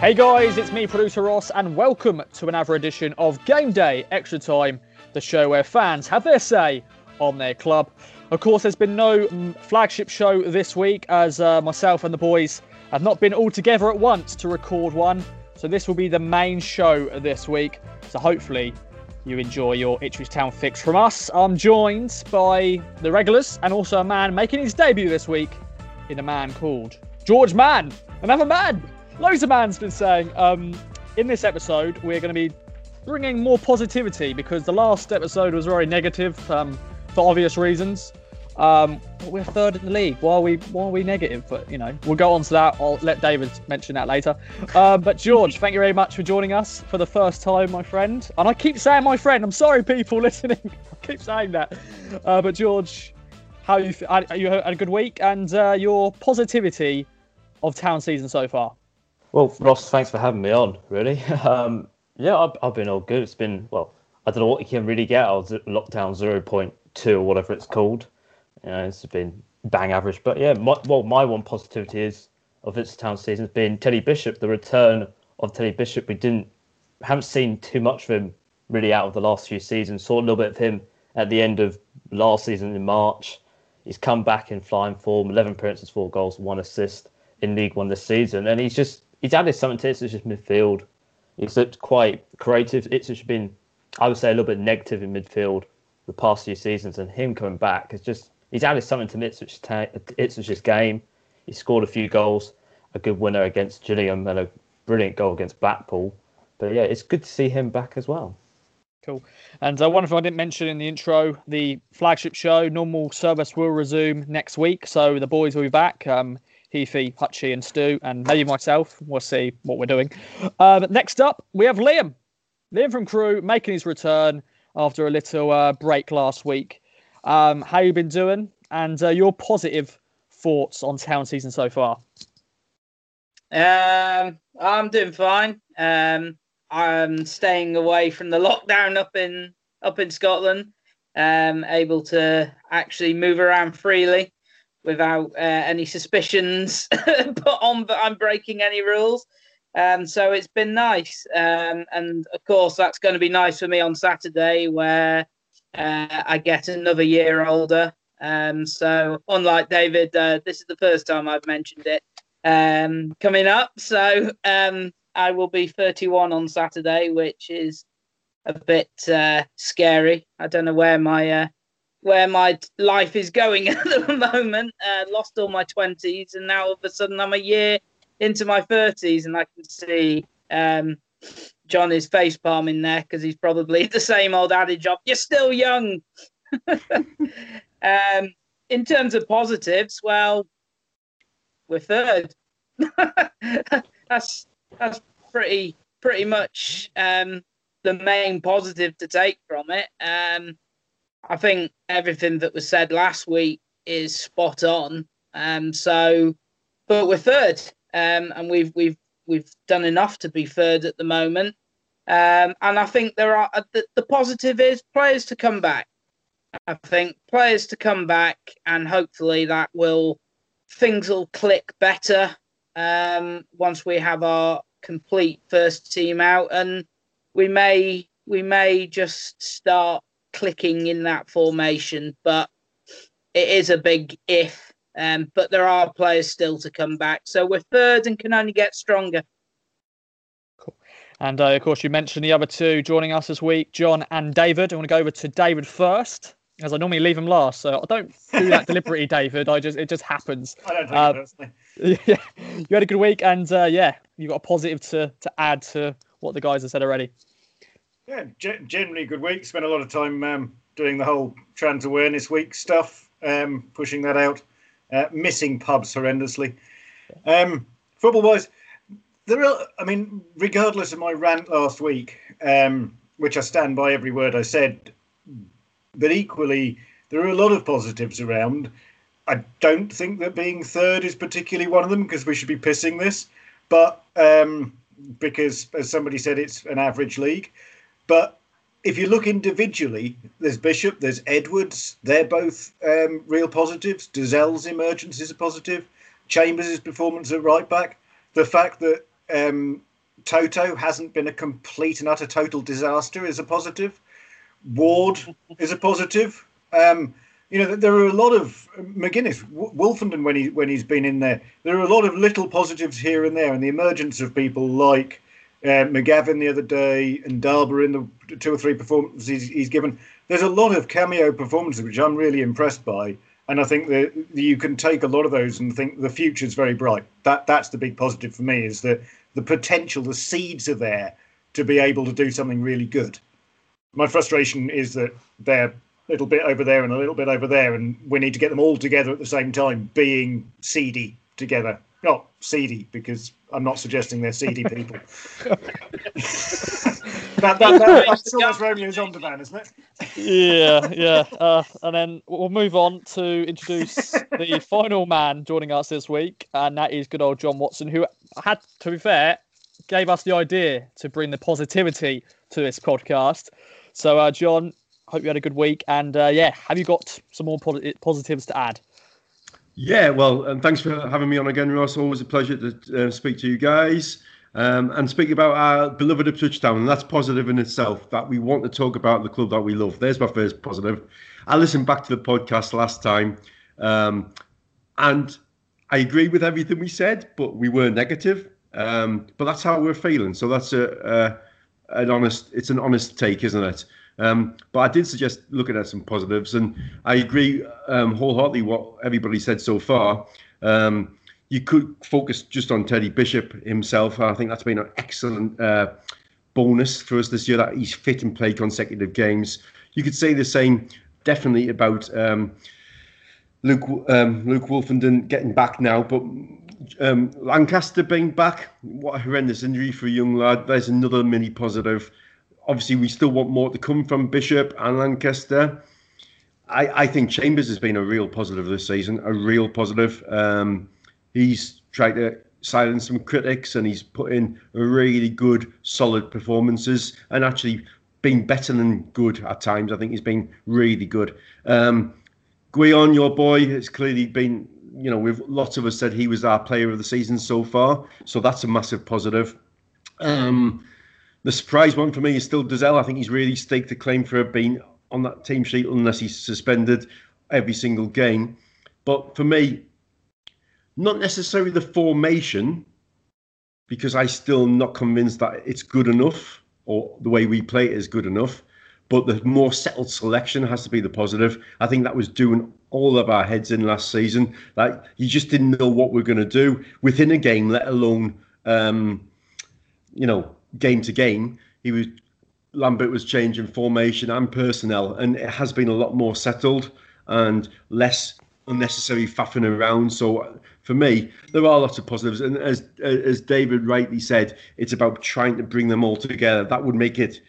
Hey guys, it's me, producer Ross, and welcome to another edition of Game Day Extra Time, the show where fans have their say on their club. Of course, there's been no mm, flagship show this week as uh, myself and the boys have not been all together at once to record one. So this will be the main show this week. So hopefully you enjoy your Ipswich Town fix from us. I'm joined by the regulars and also a man making his debut this week in a man called George Mann. Another man. Loads of man's been saying. Um, in this episode, we're going to be bringing more positivity because the last episode was very negative um, for obvious reasons. Um, but we're third in the league. Why are we why are we negative? But you know, we'll go on to that. I'll let David mention that later. Um, but George, thank you very much for joining us for the first time, my friend. And I keep saying my friend. I'm sorry, people listening. I keep saying that. Uh, but George, how you you had a good week and uh, your positivity of town season so far? Well, Ross, thanks for having me on. Really, um, yeah, I've, I've been all good. It's been well, I don't know what you can really get out of lockdown zero point two or whatever it's called. You know, it's been bang average. But yeah, my, well, my one positivity is of this town season has been Teddy Bishop, the return of Teddy Bishop. We didn't haven't seen too much of him really out of the last few seasons. Saw a little bit of him at the end of last season in March. He's come back in flying form, 11 appearances, four goals, one assist in League One this season, and he's just he's added something to Ipswich's midfield. He's looked quite creative. Ipswich has been, I would say, a little bit negative in midfield the past few seasons, and him coming back has just he's added something to Ipswich's, ta- Ipswich's game. He scored a few goals, a good winner against Gillingham, and a brilliant goal against Blackpool. But yeah, it's good to see him back as well. Cool. And uh, one thing I didn't mention in the intro, the flagship show, normal service will resume next week. So the boys will be back. Um, Heathy, Hutchie, and Stu, and maybe myself. We'll see what we're doing. Um, next up, we have Liam. Liam from Crewe making his return after a little uh, break last week. Um, how you been doing? And uh, your positive thoughts on town season so far? Um, I'm doing fine. Um, I'm staying away from the lockdown up in up in Scotland. Um, able to actually move around freely without uh, any suspicions put on that I'm breaking any rules. Um, so it's been nice. Um, and of course, that's going to be nice for me on Saturday where uh, I get another year older. Um, so, unlike David, uh, this is the first time I've mentioned it um, coming up. So, um, I will be 31 on Saturday, which is a bit uh, scary. I don't know where my uh, where my life is going at the moment. Uh, lost all my 20s, and now all of a sudden I'm a year into my 30s, and I can see um, John is face palming there because he's probably the same old adage of "You're still young." um, in terms of positives, well, we're third. that's that's pretty pretty much um, the main positive to take from it. Um, I think everything that was said last week is spot on. Um, so, but we're third, um, and we've we've we've done enough to be third at the moment. Um, and I think there are uh, the, the positive is players to come back. I think players to come back, and hopefully that will things will click better um, once we have our complete first team out, and we may we may just start clicking in that formation. But it is a big if. Um, but there are players still to come back, so we're third and can only get stronger. Cool. And uh, of course, you mentioned the other two joining us this week, John and David. I want to go over to David first, as I normally leave him last. So I don't do that deliberately, David. I just it just happens. I don't take uh, it personally. Yeah, you had a good week, and uh, yeah, you got a positive to to add to what the guys have said already. Yeah, generally good week. Spent a lot of time um, doing the whole trans awareness week stuff, um, pushing that out. Uh, missing pubs horrendously. Um, football wise, there are, I mean, regardless of my rant last week, um, which I stand by every word I said, but equally, there are a lot of positives around. I don't think that being third is particularly one of them because we should be pissing this, but um, because, as somebody said, it's an average league. But if you look individually, there's Bishop, there's Edwards. They're both um, real positives. Dozzell's emergence is a positive. Chambers' performance at right back. The fact that um, Toto hasn't been a complete and utter total disaster is a positive. Ward is a positive. Um, you know, there are a lot of McGuinness, Woolfenden when he when he's been in there. There are a lot of little positives here and there, and the emergence of people like uh, McGavin the other day and Darber in the two or three performances he's, he's given. There's a lot of cameo performances which I'm really impressed by, and I think that you can take a lot of those and think the future's very bright. That that's the big positive for me is that the potential, the seeds are there to be able to do something really good. My frustration is that they're a little bit over there and a little bit over there, and we need to get them all together at the same time, being seedy together. Not seedy because I'm not suggesting they're seedy people. that, that, that, that's almost Romeo's Ondervan, isn't it? yeah, yeah. Uh, and then we'll move on to introduce the final man joining us this week, and that is good old John Watson, who had, to be fair, gave us the idea to bring the positivity to this podcast. So, uh, John, hope you had a good week. And uh, yeah, have you got some more positives to add? Yeah, well, and thanks for having me on again, Ross. Always a pleasure to uh, speak to you guys. Um, and speak about our beloved Ipswich Town, and that's positive in itself. That we want to talk about the club that we love. There's my first positive. I listened back to the podcast last time, um, and I agree with everything we said, but we were negative. Um, but that's how we're feeling. So that's a, a an honest. It's an honest take, isn't it? Um, but I did suggest looking at some positives, and I agree um, wholeheartedly what everybody said so far. Um, you could focus just on Teddy Bishop himself. I think that's been an excellent uh, bonus for us this year that he's fit and played consecutive games. You could say the same definitely about um, Luke um, Luke Woolfenden getting back now, but um, Lankester being back, what a horrendous injury for a young lad. There's another mini positive obviously, we still want more to come from Bishop and Lankester. I, I think Chambers has been a real positive this season, a real positive. Um, he's tried to silence some critics and he's put in really good, solid performances and actually been better than good at times. I think he's been really good. Um, Gwion, your boy, has clearly been, you know, we've lots of us said he was our player of the season so far. So that's a massive positive. Um, the surprise one for me is still Dozzell. I think he's really staked a claim for being on that team sheet unless he's suspended every single game. But for me, not necessarily the formation, because I'm still not convinced that it's good enough or the way we play it is good enough. But the more settled selection has to be the positive. I think that was doing all of our heads in last season. Like you just didn't know what we're going to do within a game, let alone, um, you know, game to game, he was Lambert was changing formation and personnel, and it has been a lot more settled and less unnecessary faffing around. So for me, there are lots of positives, and as as David rightly said, it's about trying to bring them all together. That would make it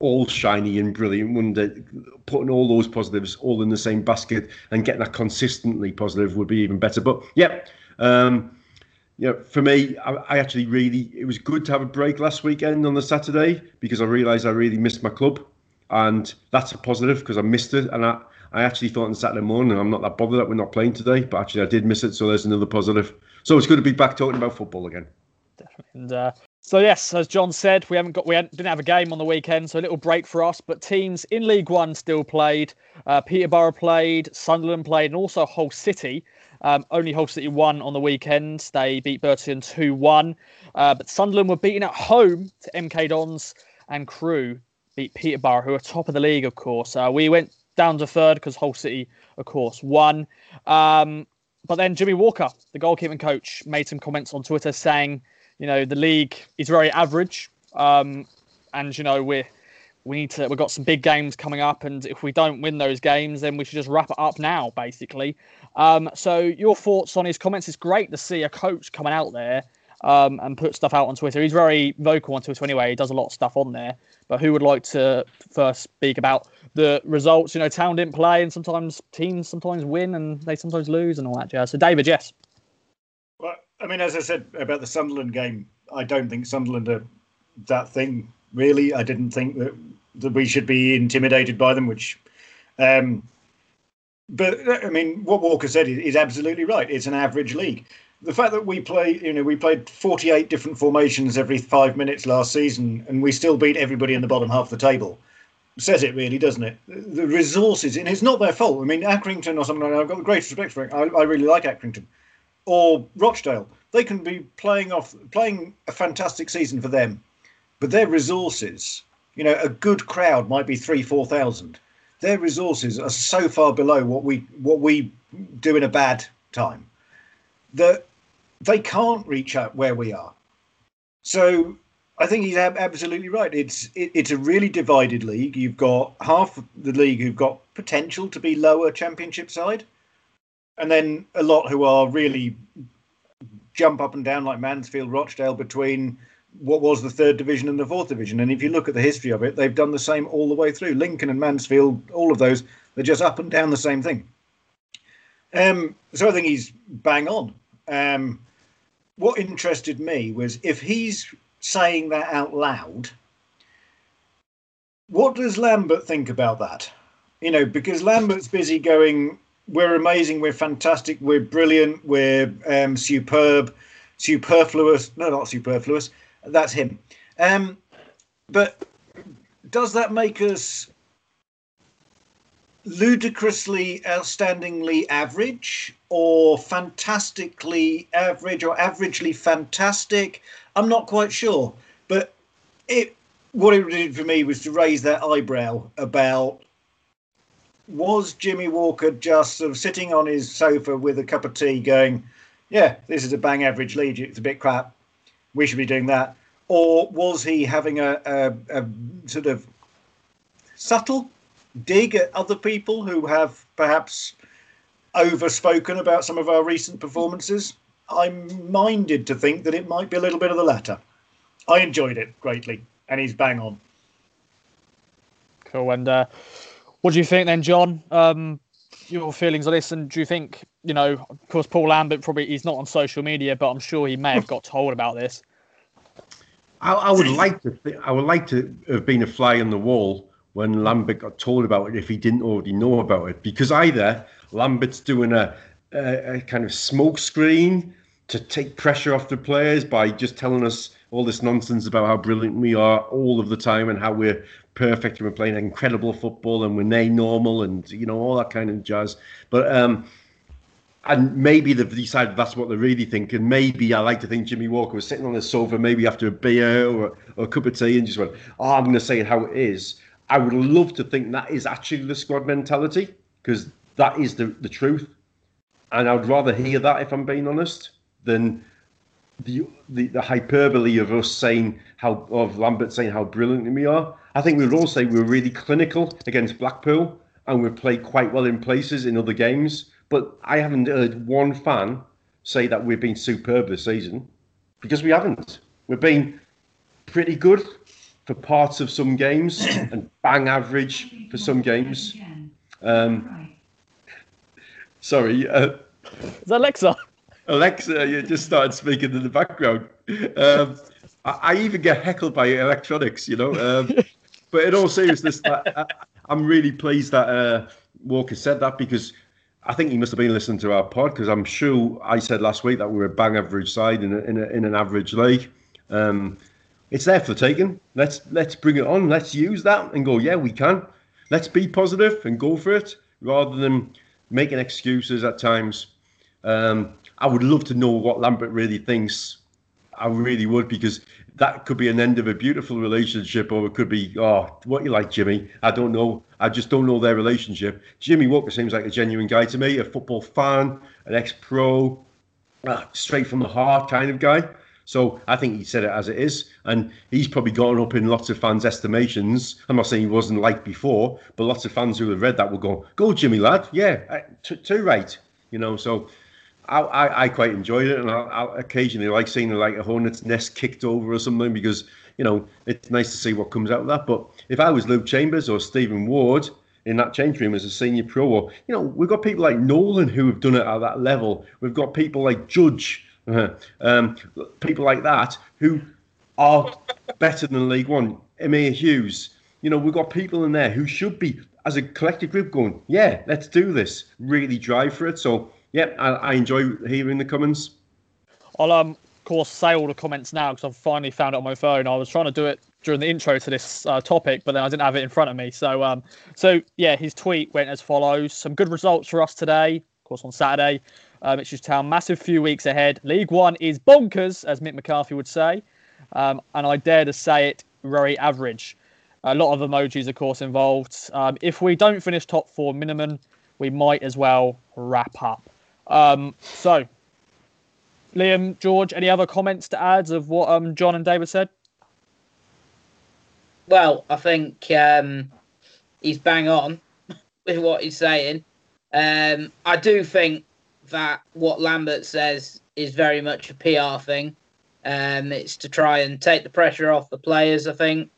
all shiny and brilliant, wouldn't it? Putting all those positives all in the same basket and getting that consistently positive would be even better. But yeah. Um, you know, for me, I, I, actually really it was good to have a break last weekend on the Saturday because I realised I really missed my club, and that's a positive because I missed it, and I. I actually thought on Saturday morning I'm not that bothered that we're not playing today, but actually I did miss it, so there's another positive. So it's good to be back talking about football again. Definitely. And uh, so yes, as John said, we haven't got we didn't have a game on the weekend, so a little break for us. But teams in League One still played. Uh, Peterborough played, Sunderland played, and also Hull City. Um, only Hull City won on the weekend. They beat Burton 2 1. Uh, but Sunderland were beaten at home to MK Dons and Crewe beat Peterborough, who are top of the league, of course. Uh, we went down to third because Hull City, of course, won. Um, but then Jimmy Walker, the goalkeeping coach, made some comments on Twitter saying, you know, the league is very average. Um, and, you know, we're we need to we've got some big games coming up and if we don't win those games then we should just wrap it up now basically um, so your thoughts on his comments? It's great to see a coach coming out there um, and put stuff out on Twitter. He's very vocal on Twitter anyway. He does a lot of stuff on there. But who would like to first speak about the results? You know, Town didn't play, and sometimes teams sometimes win and they sometimes lose and all that jazz. So, David, yes. Well, I mean, as I said about the Sunderland game, I don't think Sunderland are that thing really. I didn't think that that we should be intimidated by them, which um, but I mean, what Walker said is, absolutely right. It's an average league. the fact that we play, you know, we played 48 different formations every five minutes last season, and we still beat everybody in the bottom half of the table, says it really, doesn't it? The resources, and it's not their fault. I mean, Accrington or something like that, I've got the greatest respect for it. I, I really like Accrington. Or Rochdale. They can be playing off, playing a fantastic season for them, but their resources, you know, a good crowd might be three, 4,000. Their resources are so far below what we what we do in a bad time that they can't reach out where we are. So I think he's absolutely right. It's it, it's a really divided league. You've got half the league who've got potential to be lower championship side, and then a lot who are really jump up and down like Mansfield, Rochdale between what was the third division and the fourth division. And if you look at the history of it, they've done the same all the way through. Lincoln and Mansfield, all of those, they're just up and down the same thing. Um, so I think he's bang on. Um, what interested me was if he's saying that out loud, what does Lambert think about that? You know, because Lambert's busy going, we're amazing, we're fantastic, we're brilliant, we're um, superb, superfluous. No, not superfluous. That's him. Um, but does that make us ludicrously, outstandingly average, or fantastically average, or averagely fantastic. I'm not quite sure, but it what it did for me was to raise that eyebrow about was Jimmy Walker just sort of sitting on his sofa with a cup of tea, going, "Yeah, this is a bang average lead. It's a bit crap. We should be doing that." Or was he having a, a, a sort of subtle dig at other people who have perhaps overspoken about some of our recent performances. I'm minded to think that it might be a little bit of the latter. I enjoyed it greatly, and he's bang on. Cool. And uh, what do you think then, John? Um, your feelings on this, and do you think, you know, of course, Paul Lambert probably he's not on social media, but I'm sure he may have got told about this. I, I would like to. Th- I would like to have been a fly on the wall when Lambert got told about it if he didn't already know about it. Because either Lambert's doing a, a, a kind of smoke screen to take pressure off the players by just telling us all this nonsense about how brilliant we are all of the time and how we're perfect and we're playing incredible football and we're nay normal and you know all that kind of jazz. But um, and maybe they've decided that's what they really think. And maybe I like to think Jimmy Walker was sitting on the sofa, maybe after a beer or, or a cup of tea, and just went, "Oh, I'm going to say how it is." I would love to think that is actually the squad mentality because that is the, the truth. And I'd rather hear that, if I'm being honest, than the, the, the hyperbole of us saying how, of Lambert saying how brilliant we are. I think we would all say we were really clinical against Blackpool and we played quite well in places in other games. But I haven't heard one fan say that we've been superb this season because we haven't. We've been pretty good for parts of some games and bang average for some games. Um, sorry. Uh, Is Alexa? Alexa, you just started speaking in the background. Um, I, I, even get heckled by electronics, you know. Um, but in all seriousness, I, am really pleased that uh, Walker said that because I think he must have been listening to our pod because I'm sure I said last week that we are a bang average side in, a, in, a, in an average league. Um, it's there for taking. Let's let's bring it on. Let's use that and go. Yeah, we can. Let's be positive and go for it rather than making excuses at times. Um, I would love to know what Lambert really thinks. I really would because that could be an end of a beautiful relationship, or it could be oh, what you like, Jimmy. I don't know. I just don't know their relationship. Jimmy Walker seems like a genuine guy to me, a football fan, an ex-pro, uh, straight from the heart kind of guy. So I think he said it as it is, and he's probably gone up in lots of fans' estimations. I'm not saying he wasn't liked before, but lots of fans who have read that will go, "Go, Jimmy lad, yeah, uh, too right." You know, so I, I, I quite enjoyed it, and I, I occasionally like seeing like a hornet's nest kicked over or something because you know it's nice to see what comes out of that. But if I was Luke Chambers or Stephen Ward in that change room as a senior pro, or you know, we've got people like Nolan who have done it at that level. We've got people like Judge um, people like that who are better than League One. Emyr Huws, you know, we've got people in there who should be, as a collective group, going, yeah, let's do this, really drive for it. So, yeah, I, I enjoy hearing the comments. I'll um, of course say all the comments now because I've finally found it on my phone. I was trying to do it during the intro to this uh, topic, but then I didn't have it in front of me. So um, so yeah, his tweet went as follows: Some good results for us today. Of course, on Saturday, um, Ipswich Town massive few weeks ahead. League One is bonkers, as Mick McCarthy would say, um, and I dare to say it, very average. A lot of emojis, of course, involved. Um, if we don't finish top four minimum, we might as well wrap up. Um, so, Liam, George, any other comments to add of what um, John and David said? Well, I think um, he's bang on with what he's saying. Um, I do think that what Lambert says is very much a PR thing. Um, it's to try and take the pressure off the players, I think,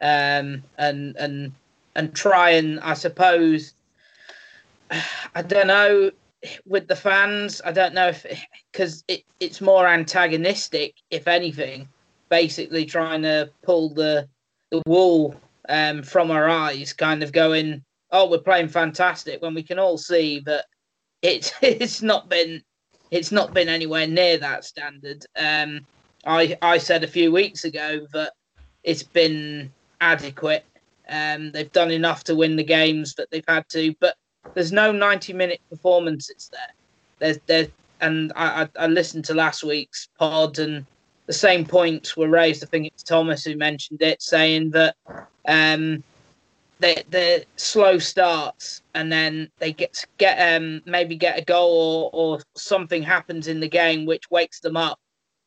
um, and and and try and I suppose I don't know with the fans. I don't know if because it, it's more antagonistic, if anything. Basically, trying to pull the the wool um, from our eyes, kind of going, "Oh, we're playing fantastic," when we can all see that it's it's not been it's not been anywhere near that standard. Um, I I said a few weeks ago that it's been adequate. Um, they've done enough to win the games that they've had to, but there's no 90 minute performances there. There's there, and I, I, listened to last week's pod, and the same points were raised. I think it's Thomas who mentioned it, saying that um, they they slow starts and then they get get um maybe get a goal or, or something happens in the game which wakes them up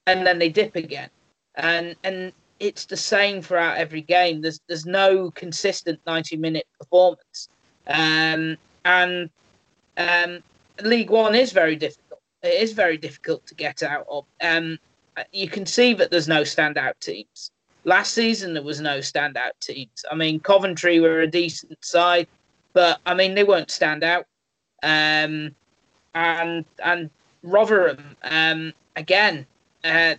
and then they dip again and and it's the same throughout every game there's there's no consistent 90 minute performance um and um league one is very difficult it is very difficult to get out of um you can see that there's no standout teams Last season, there was no standout teams. I mean, Coventry were a decent side, but I mean, they weren't stand out. Um, and and Rotherham, um, again, uh,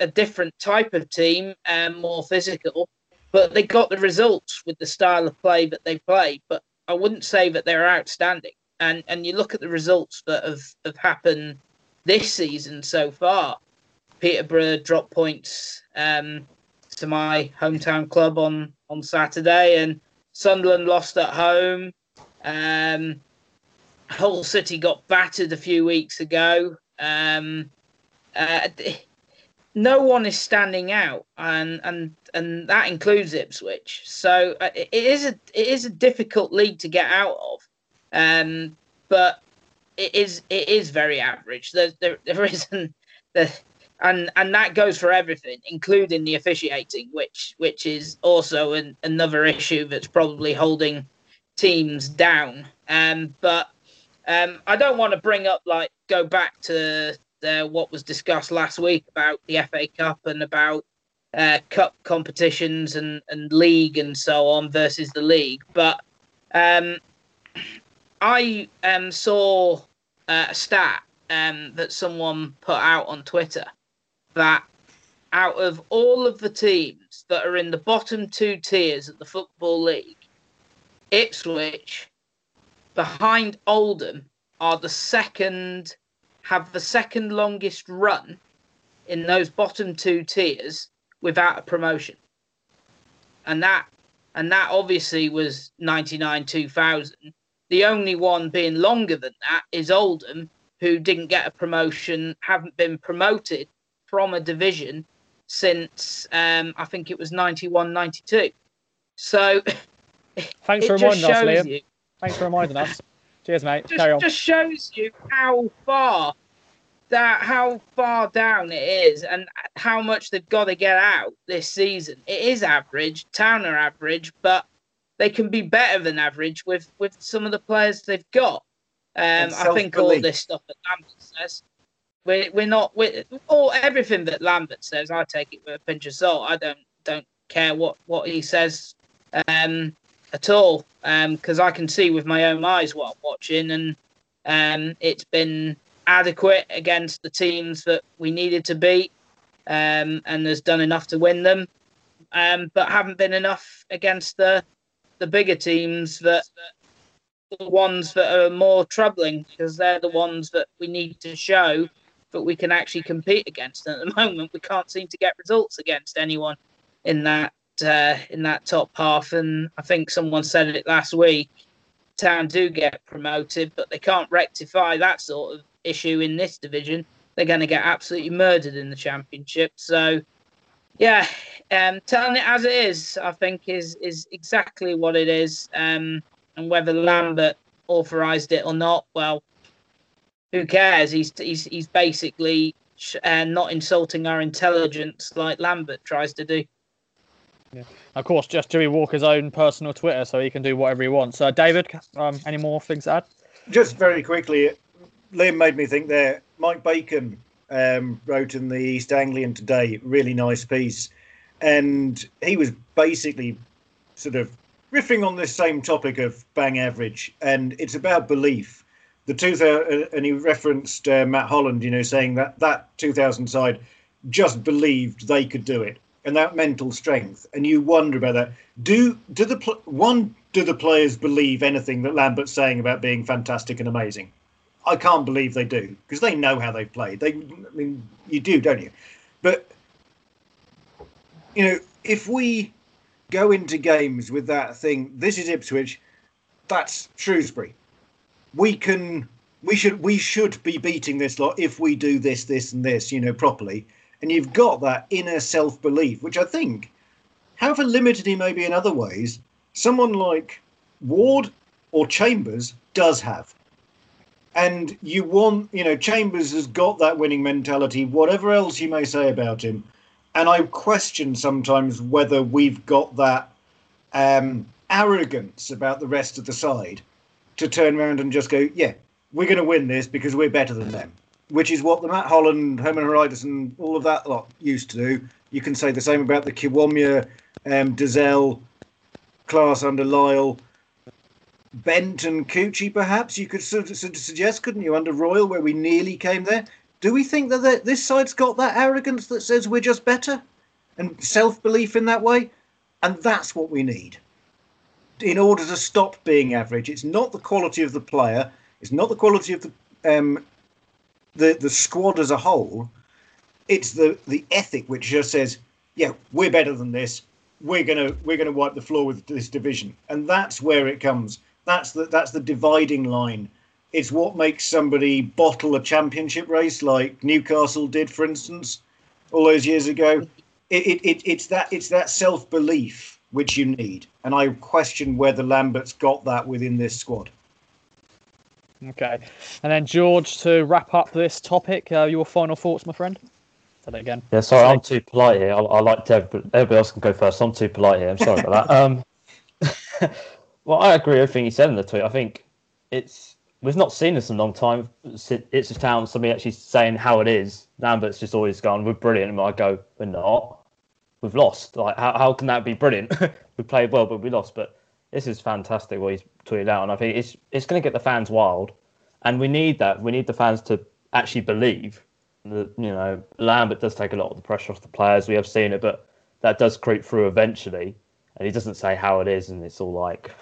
a different type of team, um, more physical, but they got the results with the style of play that they play. But I wouldn't say that they're outstanding. And and you look at the results that have, have happened this season so far. Peterborough dropped points um, to my hometown club on on Saturday, and Sunderland lost at home. Um, Hull City got battered a few weeks ago. Um, uh, no one is standing out, and and and that includes Ipswich. So uh, it is a it is a difficult league to get out of, um, but it is it is very average. There there, there isn't there, and and that goes for everything, including the officiating, which which is also an, another issue that's probably holding teams down. Um, but um, I don't want to bring up like go back to the, what was discussed last week about the FA Cup and about uh, cup competitions and, and league and so on versus the league. But um, I um, saw uh, a stat um, that someone put out on Twitter that out of all of the teams that are in the bottom two tiers of the Football League, Ipswich, behind Oldham, are the second, have the second longest run in those bottom two tiers without a promotion. And that and that obviously was 99 2000 the only one being longer than that is oldham who didn't get a promotion haven't been promoted from a division since um, I think it was 91 92. So thanks for reminding us, Liam. You, thanks for reminding us. Cheers, mate. Just, Carry on. just shows you how far that how far down it is and how much they've got to get out this season. It is average, Town are average, but they can be better than average with with some of the players they've got. Um, I think all this stuff that Lambert says we're, we're not we're, or everything that Lambert says. I take it with a pinch of salt. I don't don't care what what he says um, at all because um, I can see with my own eyes what I'm watching, and um, it's been adequate against the teams that we needed to beat, um, and has done enough to win them, um, but haven't been enough against the the bigger teams that, that the ones that are more troubling because they're the ones that we need to show that we can actually compete against. And at the moment, we can't seem to get results against anyone in that uh, in that top half. And I think someone said it last week. Town do get promoted, but they can't rectify that sort of issue in this division. They're going to get absolutely murdered in the championship. So, yeah, um, telling it as it is, I think, is is exactly what it is. Um, and whether Lambert authorised it or not, well, who cares? He's he's he's basically uh, not insulting our intelligence like Lambert tries to do. Yeah. Of course, just Jimmy Walker's own personal Twitter, so he can do whatever he wants. Uh, David, um, any more things to add? Just very quickly, Liam made me think there. Mike Bacon um, wrote in the East Anglian today, really nice piece, and he was basically sort of riffing on this same topic of bang average, and it's about belief. The 2000, and he referenced uh, Matt Holland, you know, saying that that 2000 side just believed they could do it and that mental strength. And you wonder about that. Do do the one do the players believe anything that Lambert's saying about being fantastic and amazing? I can't believe they do because they know how they've played. They, I mean, you do, don't you? But you know, if we go into games with that thing, this is Ipswich, that's Shrewsbury. We can, we should, we should be beating this lot if we do this, this, and this, you know, properly and you've got that inner self belief, which I think, however limited he may be in other ways, someone like Ward or Chambers does have. And you want, you know, Chambers has got that winning mentality, whatever else you may say about him. And I question sometimes whether we've got that um, arrogance about the rest of the side to turn around and just go, yeah, we're going to win this because we're better than them which is what the Matt Holland, Hermann Hreidarsson, and all of that lot used to do. You can say the same about the Kiwomya, um, Dozzell class under Lyall, Bent and Kuqi, perhaps you could sort of, suggest, couldn't you, under Royle, where we nearly came there? Do we think that this side's got that arrogance that says we're just better and self belief in that way? And that's what we need in order to stop being average. It's not the quality of the player, it's not the quality of the um, the the squad as a whole, it's the the ethic which just says, yeah, we're better than this. We're gonna we're gonna wipe the floor with this division, and that's where it comes. That's the that's the dividing line. It's what makes somebody bottle a championship race like Newcastle did, for instance, all those years ago. It, it, it it's that it's that self belief which you need, and I question whether Lambert's got that within this squad. Okay. And then, George, to wrap up this topic, uh, your final thoughts, my friend? Say that again. Yeah, sorry, I'm too polite here. I, I like to, everybody else can go first. I'm too polite here. I'm sorry about that. Um, well, I agree with everything he said in the tweet. I think it's we've not seen this in a long time. It's a town, somebody actually saying how it is. Lambert's just always gone, we're brilliant. And I go, we're not. We've lost. Like, how, how can that be brilliant? we played well, but we lost. But this is fantastic what he's tweeted out, and I think it's it's going to get the fans wild, and we need that. We need the fans to actually believe that you know Lambert does take a lot of the pressure off the players. We have seen it, but that does creep through eventually, and he doesn't say how it is, and it's all like,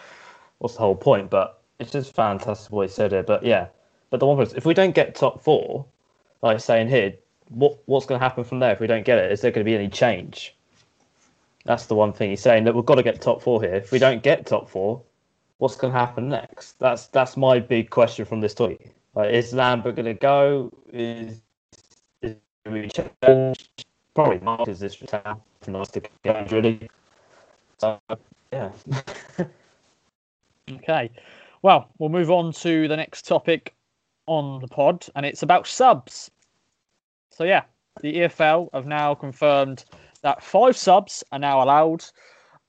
what's the whole point? But it's just fantastic what he said it. But yeah, but the one is, if we don't get top four, like saying here, what what's going to happen from there if we don't get it? Is there going to be any change? That's the one thing he's saying that we've got to get top four here. If we don't get top four, what's going to happen next? That's that's my big question from this tweet. Like, is Lambert going to go? Is is we change? Probably not. Is this town nice to get really? So yeah. okay. Well, we'll move on to the next topic on the pod, and it's about subs. So yeah, the EFL have now confirmed that five subs are now allowed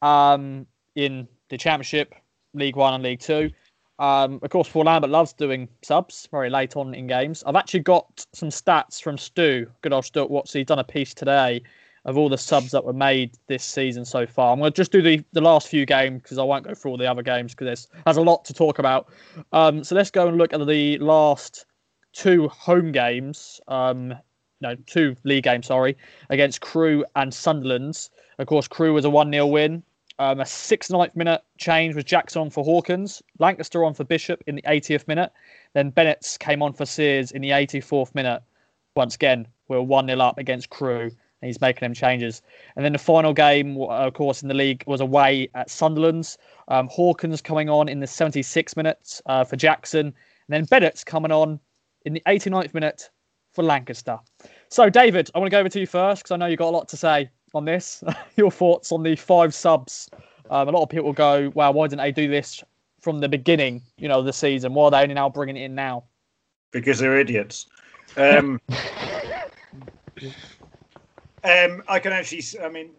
um, in the Championship, League One, and League Two. Um, of course, Paul Lambert loves doing subs very late on in games. I've actually got some stats from Stu, good old Stuart Watts. He's done a piece today of all the subs that were made this season so far. I'm going to just do the, the last few games because I won't go through all the other games because there's, there's a lot to talk about. Um, so let's go and look at the last two home games. Um, no, two league games, sorry, against Crewe and Sunderland. Of course, Crewe was a 1 0 win. Um, a 69th minute change was Jackson for Hawkins, Lankester on for Bishop in the 80th minute. Then Bennett came on for Sears in the 84th minute. once again, we're 1 0 up against Crewe, and he's making them changes. And then the final game, uh, of course, in the league was away at Sunderland's. Um, Hawkins coming on in the 76 minutes uh, for Jackson. And then Bennett's coming on in the 89th minute for Lankester. So, David, I want to go over to you first because I know you've got a lot to say on this. Your thoughts on the five subs. Um, a lot of people go, wow, why didn't they do this from the beginning, you know, the season? Why are they only now bringing it in now? Because they're idiots. Um, um, I can actually, I mean,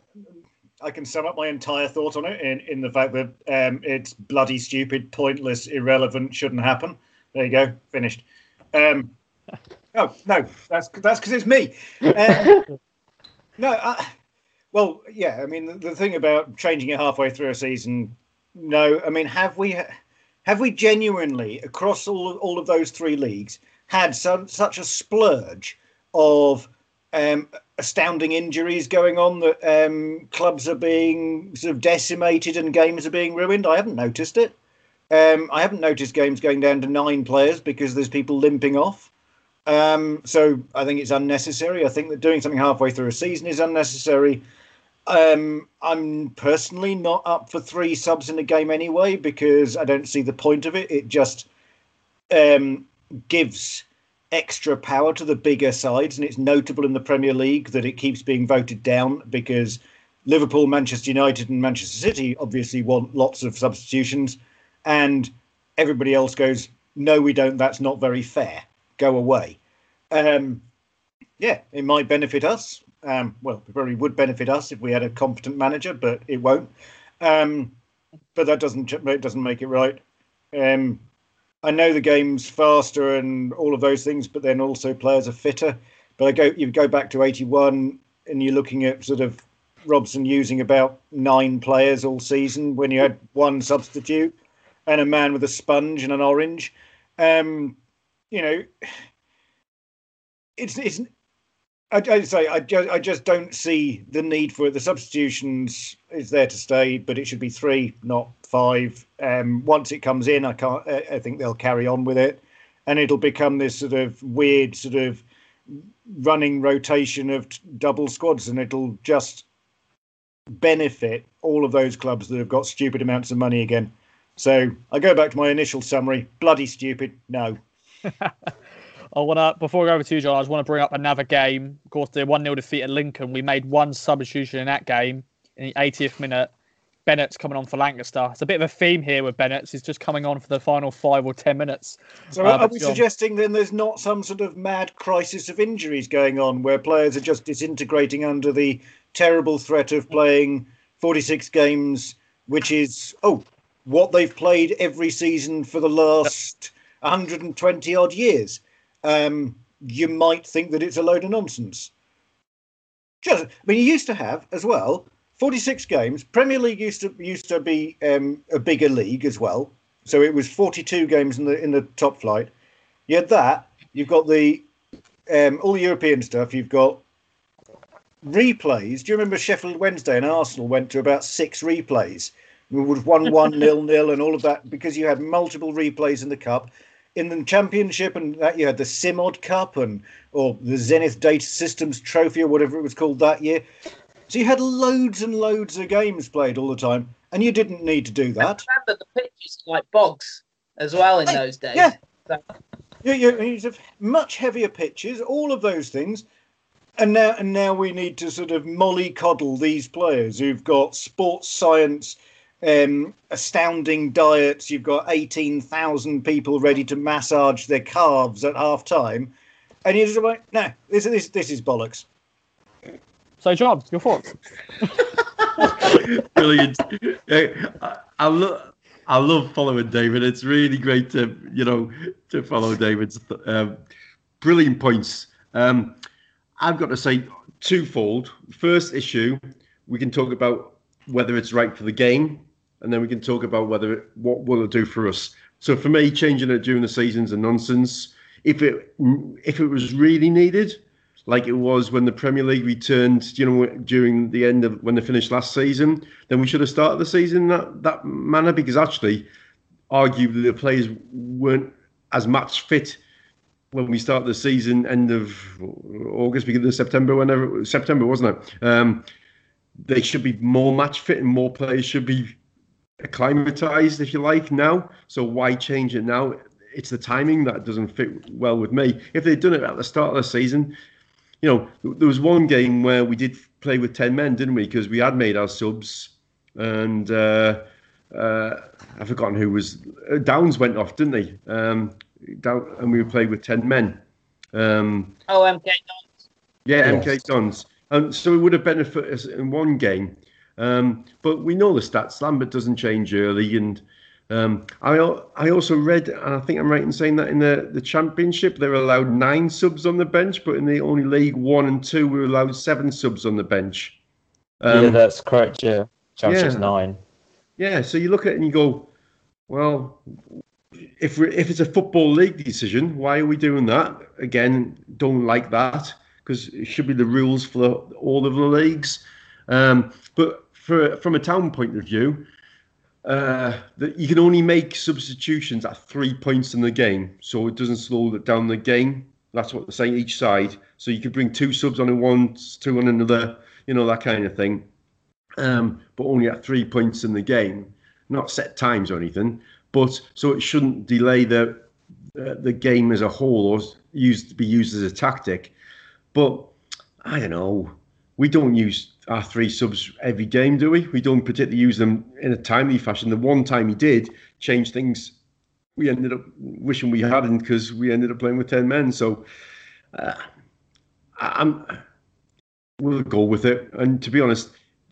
I can sum up my entire thought on it in, in the fact that um, it's bloody stupid, pointless, irrelevant, shouldn't happen. There you go, finished. Um, oh no, that's that's because it's me. Um, no, I, well, yeah. I mean, the, the thing about changing it halfway through a season, no. I mean, have we have we genuinely across all all of those three leagues had some such a splurge of um, astounding injuries going on that um, clubs are being sort of decimated and games are being ruined. I haven't noticed it. Um, I haven't noticed games going down to nine players because there's people limping off. Um, so I think it's unnecessary. I think that doing something halfway through a season is unnecessary. Um, I'm personally not up for three subs in a game anyway because I don't see the point of it. It just um, gives extra power to the bigger sides, and it's notable in the Premier League that it keeps being voted down because Liverpool, Manchester United, and Manchester City obviously want lots of substitutions, and everybody else goes, "No, we don't. That's not very fair. Go away." Um, yeah, it might benefit us. Um, well, it probably would benefit us if we had a competent manager, but it won't. Um, but that doesn't it doesn't make it right. Um, I know the game's faster and all of those things, but then also players are fitter. But I go you go back to eighty one and you're looking at sort of Robson using about nine players all season when you had one substitute and a man with a sponge and an orange. Um, you know, it's it's. I, I say I just, I just don't see the need for it. The substitutions is there to stay, but it should be three, not five. Um, once it comes in, I can't. I think they'll carry on with it, and it'll become this sort of weird sort of running rotation of double squads, and it'll just benefit all of those clubs that have got stupid amounts of money again. So I go back to my initial summary: bloody stupid. No. I want to, before we go over to you, John, I just want to bring up another game. Of course, the 1 0 defeat at Lincoln. We made one substitution in that game in the 80th minute. Bennett's coming on for Lankester. It's a bit of a theme here with Bennett's. He's just coming on for the final five or 10 minutes. So, uh, are we John... suggesting then there's not some sort of mad crisis of injuries going on where players are just disintegrating under the terrible threat of playing 46 games, which is, oh, what they've played every season for the last 120 odd years? um, you might think that it's a load of nonsense. Just, I mean, you used to have as well 46 games. Premier League used to used to be um, a bigger league as well, so it was 42 games in the in the top flight. You had that. You've got the um, all European stuff. You've got replays. Do you remember Sheffield Wednesday and Arsenal went to about six replays? We would have won one nil nil and all of that because you had multiple replays in the cup in the championship and that you had the Simod Cup and or the Zenith Data Systems Trophy or whatever it was called that year. So you had loads and loads of games played all the time, and you didn't need to do that. I remember the pitches like bogs as well in those days. Yeah. So. You, you, you have much heavier pitches, all of those things. And now, and now we need to sort of mollycoddle these players who've got sports science um, astounding diets. You've got 18,000 people ready to massage their calves at half time. And you're just like, no, this, this, this is bollocks. So, John, your thoughts? Brilliant. I, I, love, I love following David. It's really great to, you know, to follow David's um, brilliant points. Um, I've got to say twofold. First issue, we can talk about whether it's right for the game and then we can talk about whether what will it do for us. So for me, changing it during the season's a nonsense. If it if it was really needed, like it was when the Premier League returned, you know, during the end of when they finished last season, then we should have started the season that that manner because actually, arguably the players weren't as match fit when we start the season, end of August, beginning of September, whenever September wasn't it? Um, they should be more match fit and more players should be acclimatized, if you like, now. So why change it now? It's the timing that doesn't fit well with me. If they'd done it at the start of the season, you know, there was one game where we did play with 10 men, didn't we? Because we had made our subs and uh, uh, I've forgotten who was. Uh, Downes went off, didn't he? Um, down, and we were played with 10 men. Um, oh, MK Dons. Yeah, yes. MK Dons. Um, so it would have benefited us in one game. Um, but we know the stats. Lambert doesn't change early, and um, I I also read, and I think I'm right in saying that in the, the championship they're allowed nine subs on the bench, but in the only League One and Two we're allowed seven subs on the bench. Um, yeah, that's correct. Yeah, championship's yeah. nine. Yeah, so you look at it and you go, well, if we if it's a football league decision, why are we doing that? Again, don't like that because it should be the rules for all of the leagues. Um, but for, from a town point of view, uh, that you can only make substitutions at three points in the game, so it doesn't slow down the game. That's what they're saying each side. So you could bring two subs on in one, two on another, you know that kind of thing. Um, but only at three points in the game, not set times or anything. But so it shouldn't delay the uh, the game as a whole or used be used as a tactic. But I don't know. We don't use our three subs every game, do we? We don't particularly use them in a timely fashion. The one time he did change things, we ended up wishing we hadn't because we ended up playing with ten men. So uh, I'm, we'll go with it. And to be honest,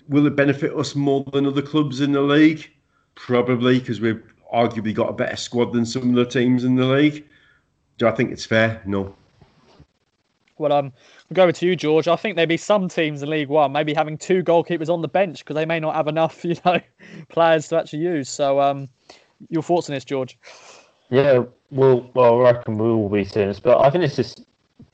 will it benefit us more than other clubs in the league? Probably because we've arguably got a better squad than some of the teams in the league. Do I think it's fair? No. Well, um, we'll go to you, George. I think there'd be some teams in League One maybe having two goalkeepers on the bench because they may not have enough, you know, players to actually use. So, um, your thoughts on this, George? Yeah, well, well, I reckon we will be seeing this, but I think it's just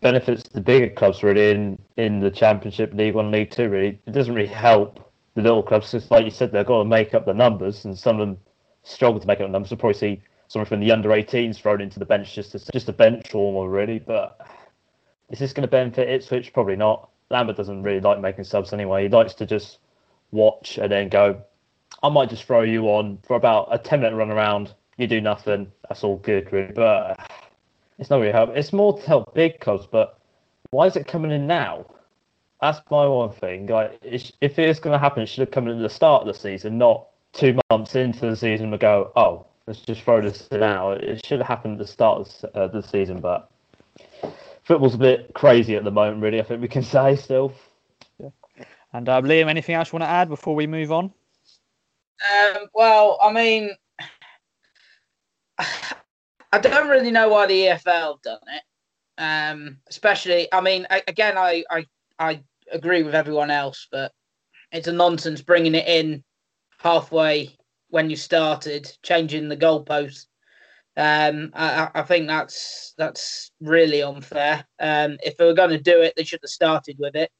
benefits the bigger clubs really in in the Championship, League One, League Two. Really, it doesn't really help the little clubs because, like you said, they've got to make up the numbers, and some of them struggle to make up the numbers. We'll probably see someone from the under 18s thrown into the bench just to, just a bench warmer, really, but is this going to benefit Ipswich? Probably not. Lambert doesn't really like making subs anyway. He likes to just watch and then go, I might just throw you on for about a 10 minute run around. You do nothing. That's all good, really. But it's not really help. It's more to help big clubs, but why is it coming in now? That's my one thing. Like, if it's going to happen, it should have come in at the start of the season, not two months into the season We go, oh, let's just throw this now. It should have happened at the start of uh, the season, but football's a bit crazy at the moment, really. I think we can say still. Yeah. And uh, Liam, anything else you want to add before we move on? Um, well, I mean, I don't really know why the EFL have done it. Um, especially, I mean, again, I, I I agree with everyone else, but it's a nonsense bringing it in halfway when you started, changing the goalposts. Um, I, I, think that's that's really unfair. Um, if they were going to do it, they should have started with it.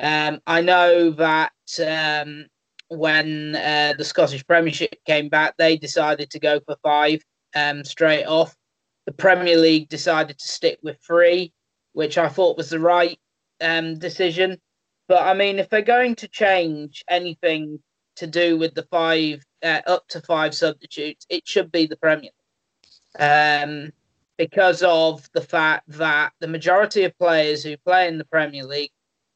Um, I know that um, when uh, the Scottish Premiership came back, they decided to go for five um, straight off. The Premier League decided to stick with three, which I thought was the right um, decision. But I mean, if they're going to change anything to do with the five uh, up to five substitutes, it should be the Premier League um, because of the fact that the majority of players who play in the Premier League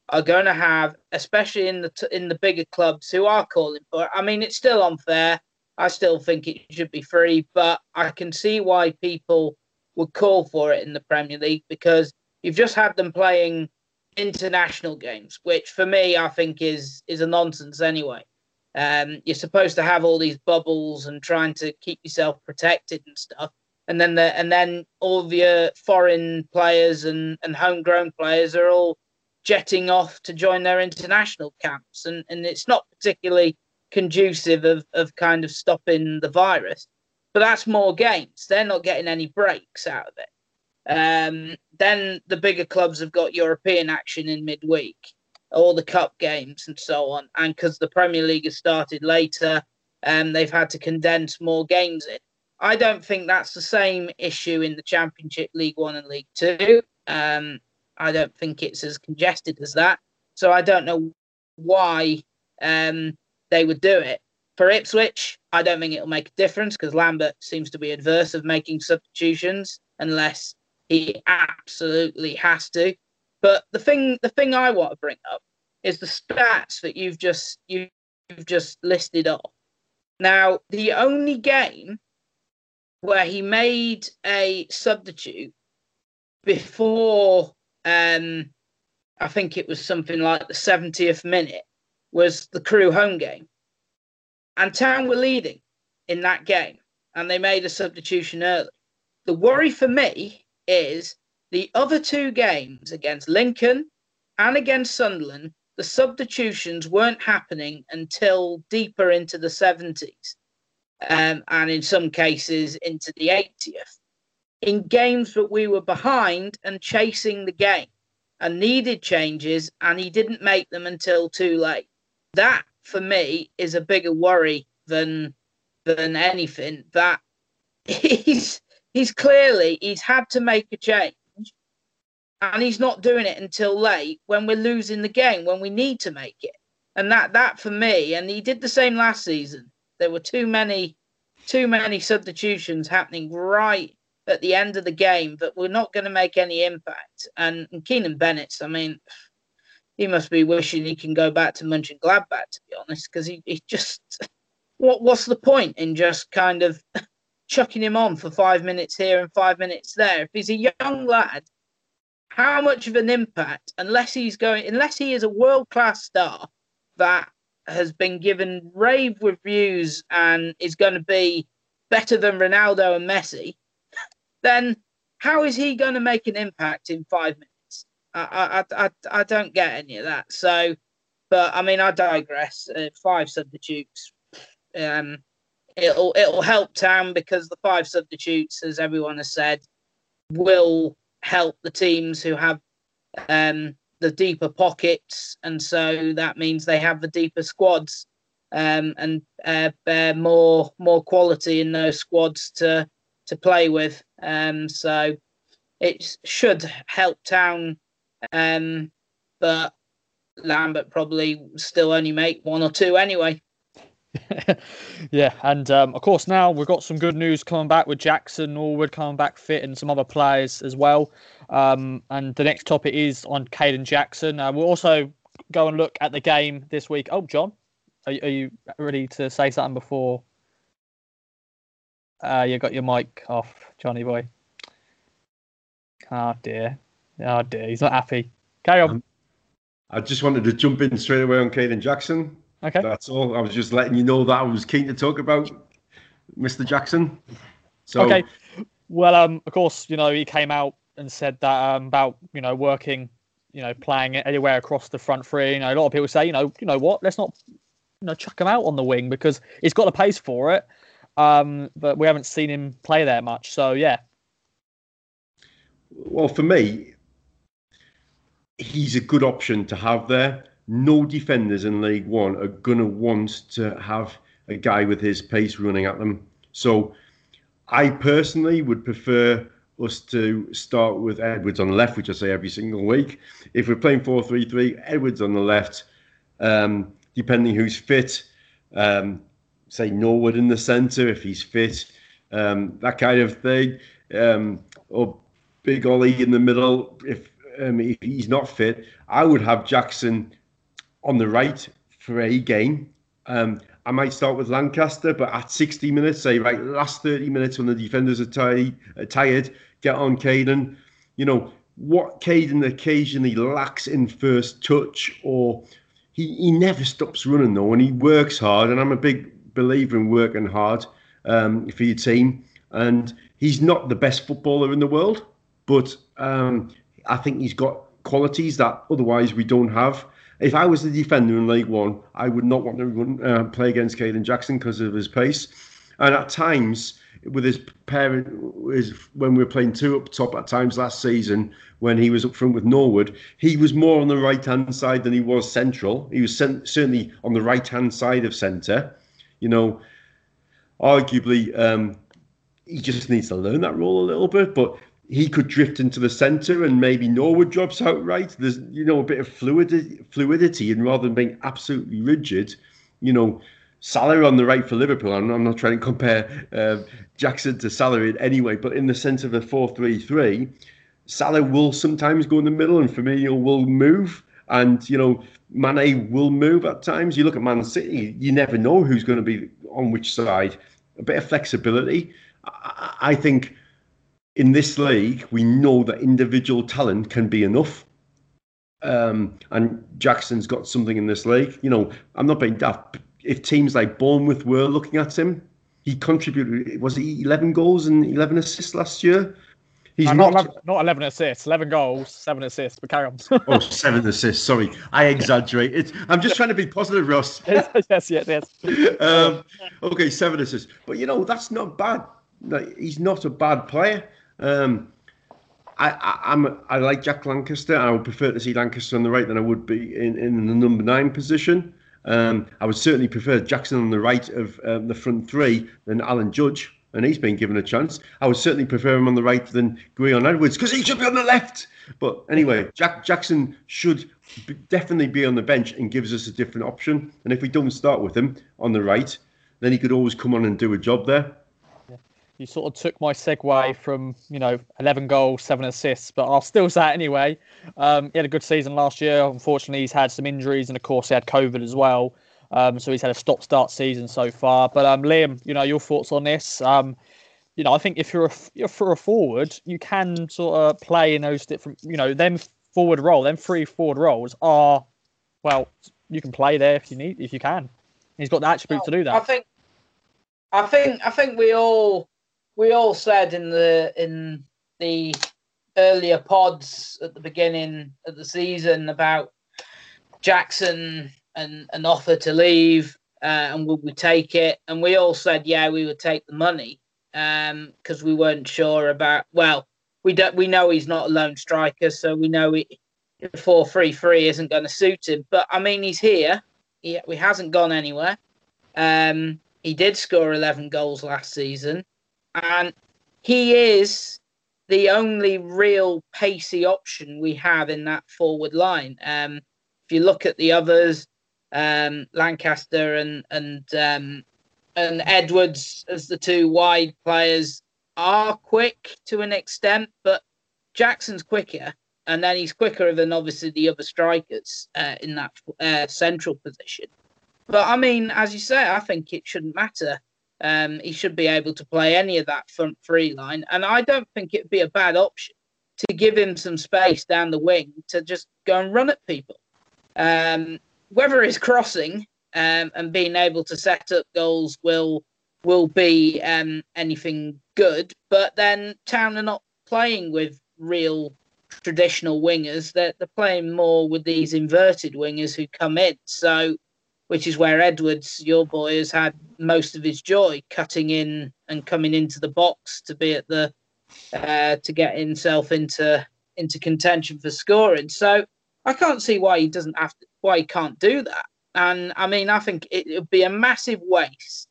are going to have, especially in the t- in the bigger clubs who are calling for it. I mean, it's still unfair. I still think it should be free, but I can see why people would call for it in the Premier League because you've just had them playing international games, which for me I think is is a nonsense anyway. Um, you're supposed to have all these bubbles and trying to keep yourself protected and stuff and then the and then all the uh, foreign players and and homegrown players are all jetting off to join their international camps, and and it's not particularly conducive of of kind of stopping the virus. But that's more games. They're not getting any breaks out of it. Um, then the bigger clubs have got European action in midweek, all the cup games and so on. And because the Premier League has started later, um, they've had to condense more games in. I don't think that's the same issue in the Championship, League One, and League Two. Um, I don't think it's as congested as that. So I don't know why um, they would do it. For Ipswich, I don't think it'll make a difference because Lambert seems to be adverse of making substitutions unless he absolutely has to. But the thing, the thing I want to bring up is the stats that you've just you've just listed off. Now, the only game where he made a substitute before um, I think it was something like the 70th minute was the Crewe home game. And Town were leading in that game and they made a substitution early. The worry for me is the other two games against Lincoln and against Sunderland, the substitutions weren't happening until deeper into the 70s um, and in some cases into the 80th. In games that we were behind and chasing the game and needed changes, and he didn't make them until too late. That for me is a bigger worry than than anything. That he's he's clearly he's had to make a change and he's not doing it until late when we're losing the game when we need to make it and that that for me and he did the same last season there were too many too many substitutions happening right at the end of the game that were not going to make any impact. And, and Keanan Bennetts I mean he must be wishing he can go back to Mönchengladbach to be honest because he, he just what what's the point in just kind of chucking him on for five minutes here and five minutes there? If he's a young lad how much of an impact, unless he's going, unless he is a world class star that has been given rave reviews and is going to be better than Ronaldo and Messi, then how is he going to make an impact in five minutes? I, I, I, I don't get any of that. So, but I mean, I digress. Uh, five substitutes. Um, it'll it'll help Town because the five substitutes, as everyone has said, will help the teams who have um, the deeper pockets, and so that means they have the deeper squads um, and uh, more more quality in those squads to to play with. Um, so it should help Town, um, but Lambert probably still only make one or two anyway. Yeah, and um, of course now we've got some good news coming back with Jackson Norwood coming back fit and some other players as well. Um, and the next topic is on Kayden Jackson. Uh, we'll also go and look at the game this week. Oh, John, are, are you ready to say something before? Uh, you got your mic off, Johnny boy. Oh dear, oh dear, he's not happy. Carry on. Um, I just wanted to jump in straight away on Kayden Jackson. Okay. That's all. I was just letting you know that I was keen to talk about Mr. Jackson. So Okay. Well, um, of course, you know, he came out and said that um, about, you know, working, you know, playing anywhere across the front three. You know, a lot of people say, you know, you know what, let's not you know, chuck him out on the wing because he's got the pace for it. Um, but we haven't seen him play there much. So yeah. Well, for me, he's a good option to have there no defenders in League One are going to want to have a guy with his pace running at them. So I personally would prefer us to start with Edwards on the left, which I say every single week. If we're playing 4 3 3, Edwards on the left, um, depending who's fit. Um, say Norwood in the centre if he's fit, um, that kind of thing. Um, or Big Ollie in the middle if, um, if he's not fit. I would have Jackson on the right for a game. Um, I might start with Lankester, but at 60 minutes, say right, last 30 minutes when the defenders are tired, uh, tired get on Kayden. You know what Kayden occasionally lacks in first touch, or he, he never stops running though, and he works hard. And I'm a big believer in working hard um, for your team. And he's not the best footballer in the world, but um, I think he's got qualities that otherwise we don't have. If I was the defender in League One, I would not want to run, uh, play against Kayden Jackson because of his pace. And at times, with his parent, his, when we were playing two up top at times last season, when he was up front with Norwood, he was more on the right hand side than he was central. He was certainly on the right hand side of centre. You know, arguably, um, he just needs to learn that role a little bit. But he could drift into the centre and maybe Norwood drops outright. There's you know a bit of fluidity, fluidity, and rather than being absolutely rigid, you know, Salah on the right for Liverpool. I'm, I'm not trying to compare uh, Jackson to Salah in any way, but in the sense of a four-three-three, Salah will sometimes go in the middle, and Firmino will move, and you know Mane will move at times. You look at Man City, you never know who's going to be on which side. A bit of flexibility. I, I think in this league, we know that individual talent can be enough. Um, and Jackson's got something in this league. You know, I'm not being daft. If teams like Bournemouth were looking at him, he contributed. Was he 11 goals and 11 assists last year? He's uh, not, not, 11, not 11 assists, 11 goals, seven assists. But carry on. oh, seven assists. Sorry, I exaggerate. I'm just trying to be positive, Ross. yes, yes, yes. um, okay, seven assists. But you know that's not bad. He's not a bad player. Um, I, I, am I like Jack Lankester. I would prefer to see Lankester on the right than I would be in, in the number nine position. Um, I would certainly prefer Jackson on the right of um, the front three than Alan Judge, and he's been given a chance. I would certainly prefer him on the right than Gwion Edwards because he should be on the left. But anyway, Jack Jackson should definitely be on the bench and gives us a different option. And if we don't start with him on the right, then he could always come on and do a job there you sort of took my segue from you know 11 goals, seven assists, but I'll still say it anyway. Um, he had a good season last year. Unfortunately, he's had some injuries, and of course, he had COVID as well. Um, so he's had a stop-start season so far. But um, Liam, you know your thoughts on this? Um, you know, I think if you're a you're for a forward, you can sort of play in those different. You know, them forward role, them three forward roles are well, you can play there if you need, if you can. He's got the attribute to do that. I think, I think, I think we all we all said in the in the earlier pods at the beginning of the season about Jackson and an offer to leave, uh, and would we take it? And we all said, yeah, we would take the money because um, we weren't sure about. Well, we don't. We know he's not a lone striker, so we know it. Four three three isn't going to suit him. But I mean, he's here. He, he hasn't gone anywhere. Um, he did score eleven goals last season and he is the only real pacey option we have in that forward line. Um, if you look at the others, um, Lankester and and um, and Edwards as the two wide players are quick to an extent, but Jackson's quicker, and then he's quicker than obviously the other strikers uh, in that uh, central position. But I mean, as you say, I think it shouldn't matter um, he should be able to play any of that front three line. And I don't think it'd be a bad option to give him some space down the wing to just go and run at people. Um, whether he's crossing um, and being able to set up goals will will be um, anything good, but then Town are not playing with real traditional wingers. They're, they're playing more with these inverted wingers who come in. So which is where Edwards, your boy, has had most of his joy cutting in and coming into the box to be at the uh, to get himself into into contention for scoring. So I can't see why he doesn't have to, why he can't do that. And I mean, I think it would be a massive waste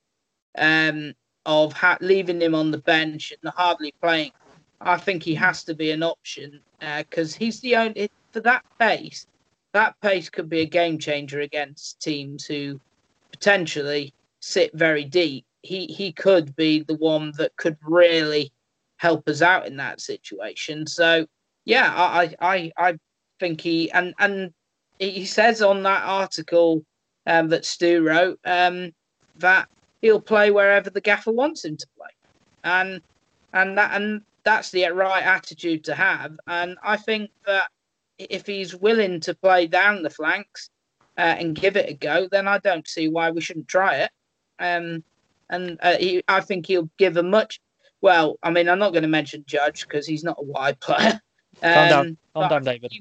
um, of ha- leaving him on the bench and hardly playing. I think he has to be an option because uh, he's the only for that pace that pace could be a game changer against teams who potentially sit very deep. He he could be the one that could really help us out in that situation. So yeah, I I I think he and and he says on that article um, that Stu wrote um, that he'll play wherever the gaffer wants him to play, and and that and that's the right attitude to have. And I think that if he's willing to play down the flanks uh, and give it a go, then I don't see why we shouldn't try it. Um, and uh, he, I think he'll give a much. Well, I mean, I'm not going to mention Judge because he's not a wide player. Um, Calm down, calm down, David.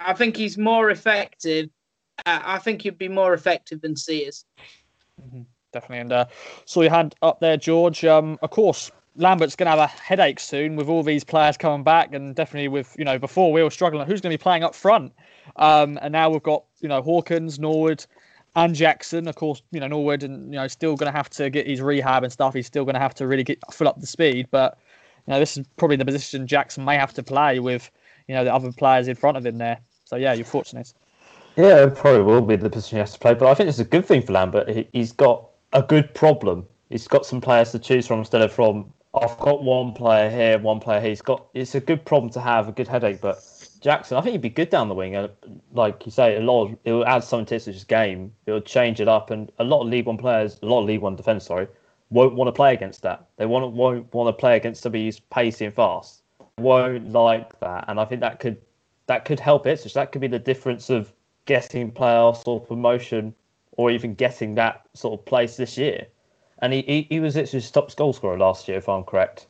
I think he's more effective. Uh, I think he'd be more effective than Sears. Mm-hmm, definitely. And uh, saw your hand up there, George. Um, of course, Lambert's going to have a headache soon with all these players coming back, and definitely with you know before we were struggling who's going to be playing up front, um, and now we've got you know Hawkins, Norwood, and Jackson. Of course, you know Norwood, and you know still going to have to get his rehab and stuff. He's still going to have to really get fill up the speed. But you know this is probably the position Jackson may have to play with you know the other players in front of him there. So yeah, you're fortunate. Yeah, it probably will be the position he has to play. But I think it's a good thing for Lambert. He, he's got a good problem. He's got some players to choose from instead of from I've got one player here, one player here. He's got it's a good problem to have, a good headache. But Jackson, I think he'd be good down the wing. Uh, like you say, a lot of, it will add something to his game. It will change it up, and a lot of League One players, a lot of League One defenders, sorry, won't want to play against that. They won't won't want to play against somebody who's pacey and fast. Won't like that, and I think that could that could help it. So that could be the difference of getting playoffs or promotion, or even getting that sort of place this year. And he, he, he was his top goal scorer last year, if I'm correct,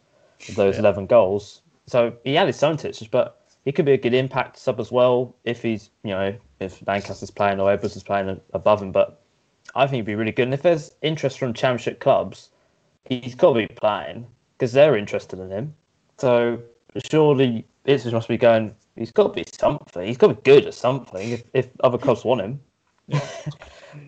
with those yeah. 11 goals. So he had his own touches, but he could be a good impact sub as well if he's, you know, if Lankester's playing or Edwards is playing above him. But I think he'd be really good. And if there's interest from championship clubs, he's got to be playing because they're interested in him. So surely Ipswich must be going, he's got to be something. He's got to be good at something if, if other clubs want him.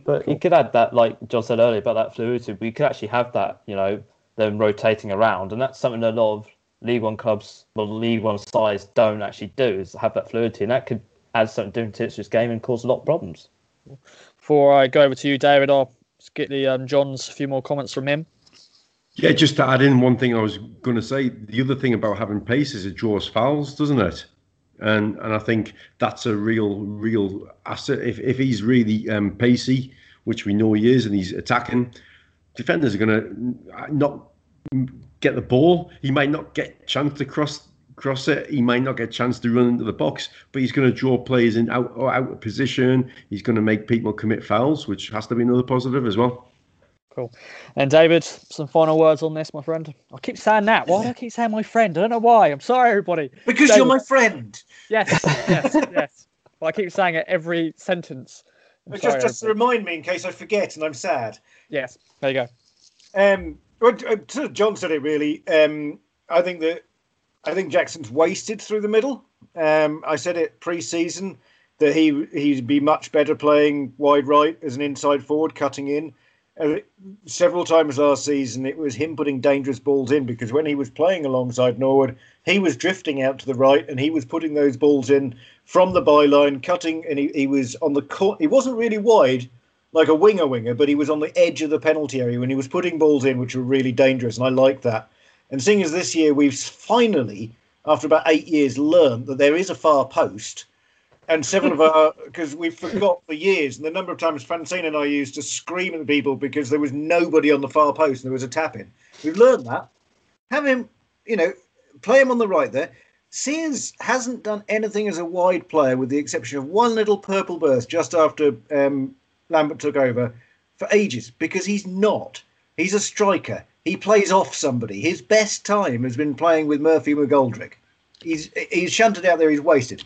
But cool. you could add that, like John said earlier, about that fluidity. We could actually have that, you know, them rotating around. And that's something a lot of League One clubs, well, League One sides don't actually do is have that fluidity, and that could add something different to this game and cause a lot of problems. Before I go over to you, David, I'll get the um, John's a few more comments from him. Yeah, just to add in one thing I was going to say. The other thing about having pace is it draws fouls, doesn't it? And and I think that's a real real asset. If if he's really um, pacey, which we know he is, and he's attacking, defenders are going to not get the ball. He might not get chance to cross cross it. He might not get a chance to run into the box, but he's going to draw players in out out of position. He's going to make people commit fouls, which has to be another positive as well. Cool. And David, some final words on this, my friend. I keep saying that. Why do I keep saying my friend? I don't know why. I'm sorry, everybody. Because David. you're my friend. Yes, yes, yes. Well, I keep saying it every sentence. just, just to remind me in case I forget and I'm sad. Yes, there you go. Um, well, uh, John said it really. Um, I think that I think Jackson's wasted through the middle. Um, I said it pre-season that he he'd be much better playing wide right as an inside forward, cutting in. Uh, several times last season, it was him putting dangerous balls in because when he was playing alongside Norwood, he was drifting out to the right and he was putting those balls in from the byline, cutting, and he, he was on the court. He wasn't really wide, like a winger winger, but he was on the edge of the penalty area when he was putting balls in, which were really dangerous, and I like that. And seeing as this year we've finally, after about eight years, learned that there is a far post, and several of our because we forgot for years, and the number of times Francine and I used to scream at people because there was nobody on the far post and there was a tap in. We've learned that. Have him, you know, play him on the right there. Sears hasn't done anything as a wide player, with the exception of one little purple burst just after um, Lambert took over for ages because he's not. He's a striker. He plays off somebody. His best time has been playing with Murphy McGoldrick. He's he's shunted out there. He's wasted.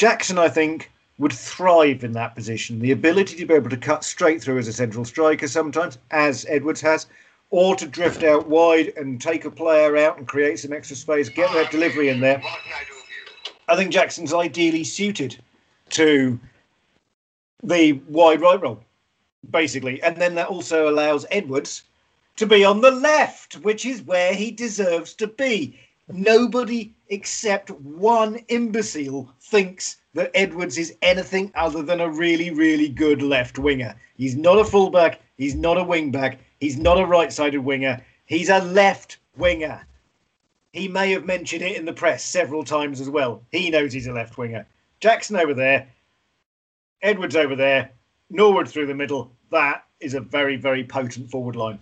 Jackson, I think, would thrive in that position. The ability to be able to cut straight through as a central striker sometimes, as Edwards has, or to drift out wide and take a player out and create some extra space, get that delivery in there. I think Jackson's ideally suited to the wide right role, basically. And then that also allows Edwards to be on the left, which is where he deserves to be. Nobody except one imbecile thinks that Edwards is anything other than a really, really good left winger. He's not a fullback. He's not a wingback. He's not a right sided winger. He's a left winger. He may have mentioned it in the press several times as well. He knows he's a left winger. Jackson over there Edwards over there, Norwood through the middle. That is a very, very potent forward line.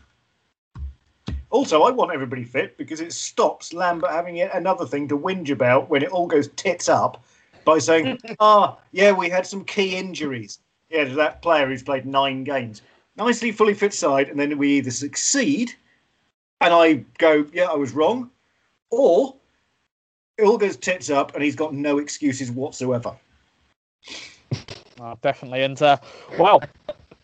Also, I want everybody fit because it stops Lambert having yet another thing to whinge about when it all goes tits up by saying, ah, oh, yeah, we had some key injuries. Yeah, to that player who's played nine games. Nicely fully fit side, and then we either succeed and I go, yeah, I was wrong, or it all goes tits up and he's got no excuses whatsoever. Oh, definitely. And uh, well,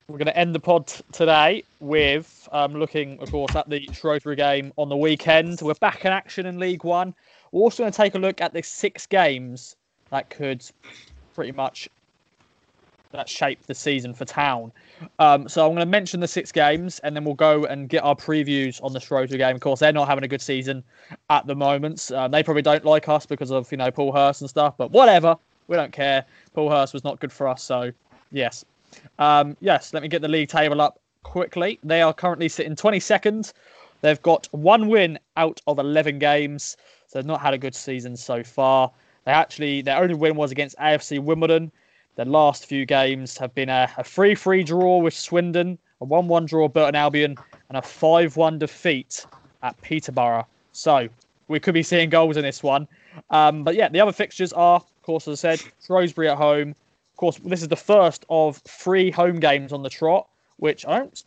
we're going to end the pod today with um, looking, of course, at the Shrewsbury game on the weekend. We're back in action in League One. We're also going to take a look at the six games that could pretty much that shaped the season for Town. Um, so I'm going to mention the six games, and then we'll go and get our previews on the Shrewsbury game. Of course, they're not having a good season at the moment. Um, they probably don't like us because of you know Paul Hurst and stuff, but whatever, we don't care. Paul Hurst was not good for us, so yes, um, yes. Let me get the league table up quickly. They are currently sitting 22nd. They've got one win out of 11 games, so they've not had a good season so far. They actually their only win was against AFC Wimbledon. The last few games have been a, a 3-3 draw with Swindon, a 1-1 draw Burton Albion, and a 5-1 defeat at Peterborough. So we could be seeing goals in this one. Um, but yeah, the other fixtures are, of course, as I said, Shrewsbury at home. Of course, this is the first of three home games on the trot, which I don't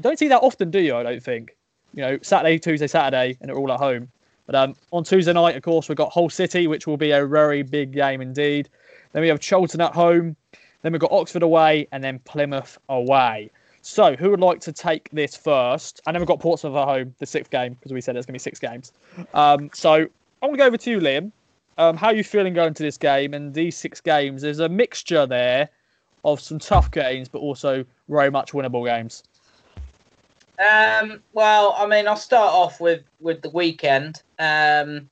don't see that often, do you? I don't think. You know, Saturday, Tuesday, Saturday, and they're all at home. But um, on Tuesday night, of course, we've got Hull City, which will be a very big game indeed. Then we have Charlton at home. Then we've got Oxford away, and then Plymouth away. So, who would like to take this first? And then we've got Portsmouth at home, the sixth game, because we said there's going to be six games. Um, so, I'm going to go over to you, Liam. Um, how are you feeling going to this game? And these six games, there's a mixture there of some tough games, but also very much winnable games. Um, well, I mean, I'll start off with with the weekend. Um,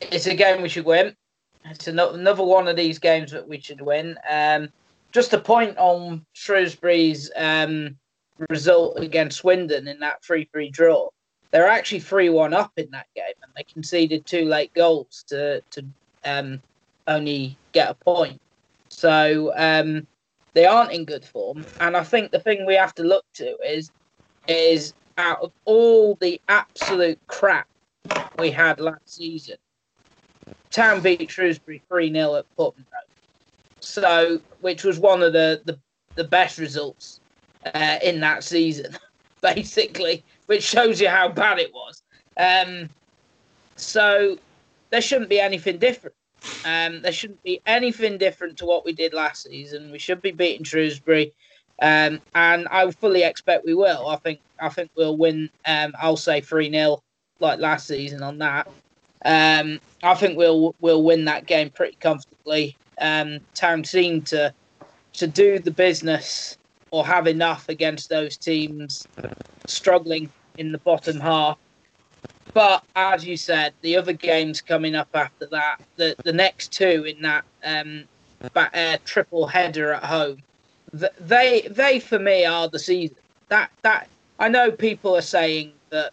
it's a game we should win. It's another one of these games that we should win. Um, just a point on Shrewsbury's um, result against Swindon in that 3 3 draw. They're actually 3 1 up in that game, and they conceded two late goals to, to um, only get a point. So um, they aren't in good form. And I think the thing we have to look to is is out of all the absolute crap we had last season, Town beat Shrewsbury 3 0 at Portman Road. So, which was one of the, the, the best results uh, in that season, basically, which shows you how bad it was. Um, so, there shouldn't be anything different. Um, there shouldn't be anything different to what we did last season. We should be beating Shrewsbury. Um, and I fully expect we will. I think I think we'll win. Um, I'll say three 0 like last season on that. Um, I think we'll we'll win that game pretty comfortably. Um, Town seem to to do the business or have enough against those teams struggling in the bottom half. But as you said, the other games coming up after that, the the next two in that um, uh, triple header at home they they for me are the season. That that I know people are saying that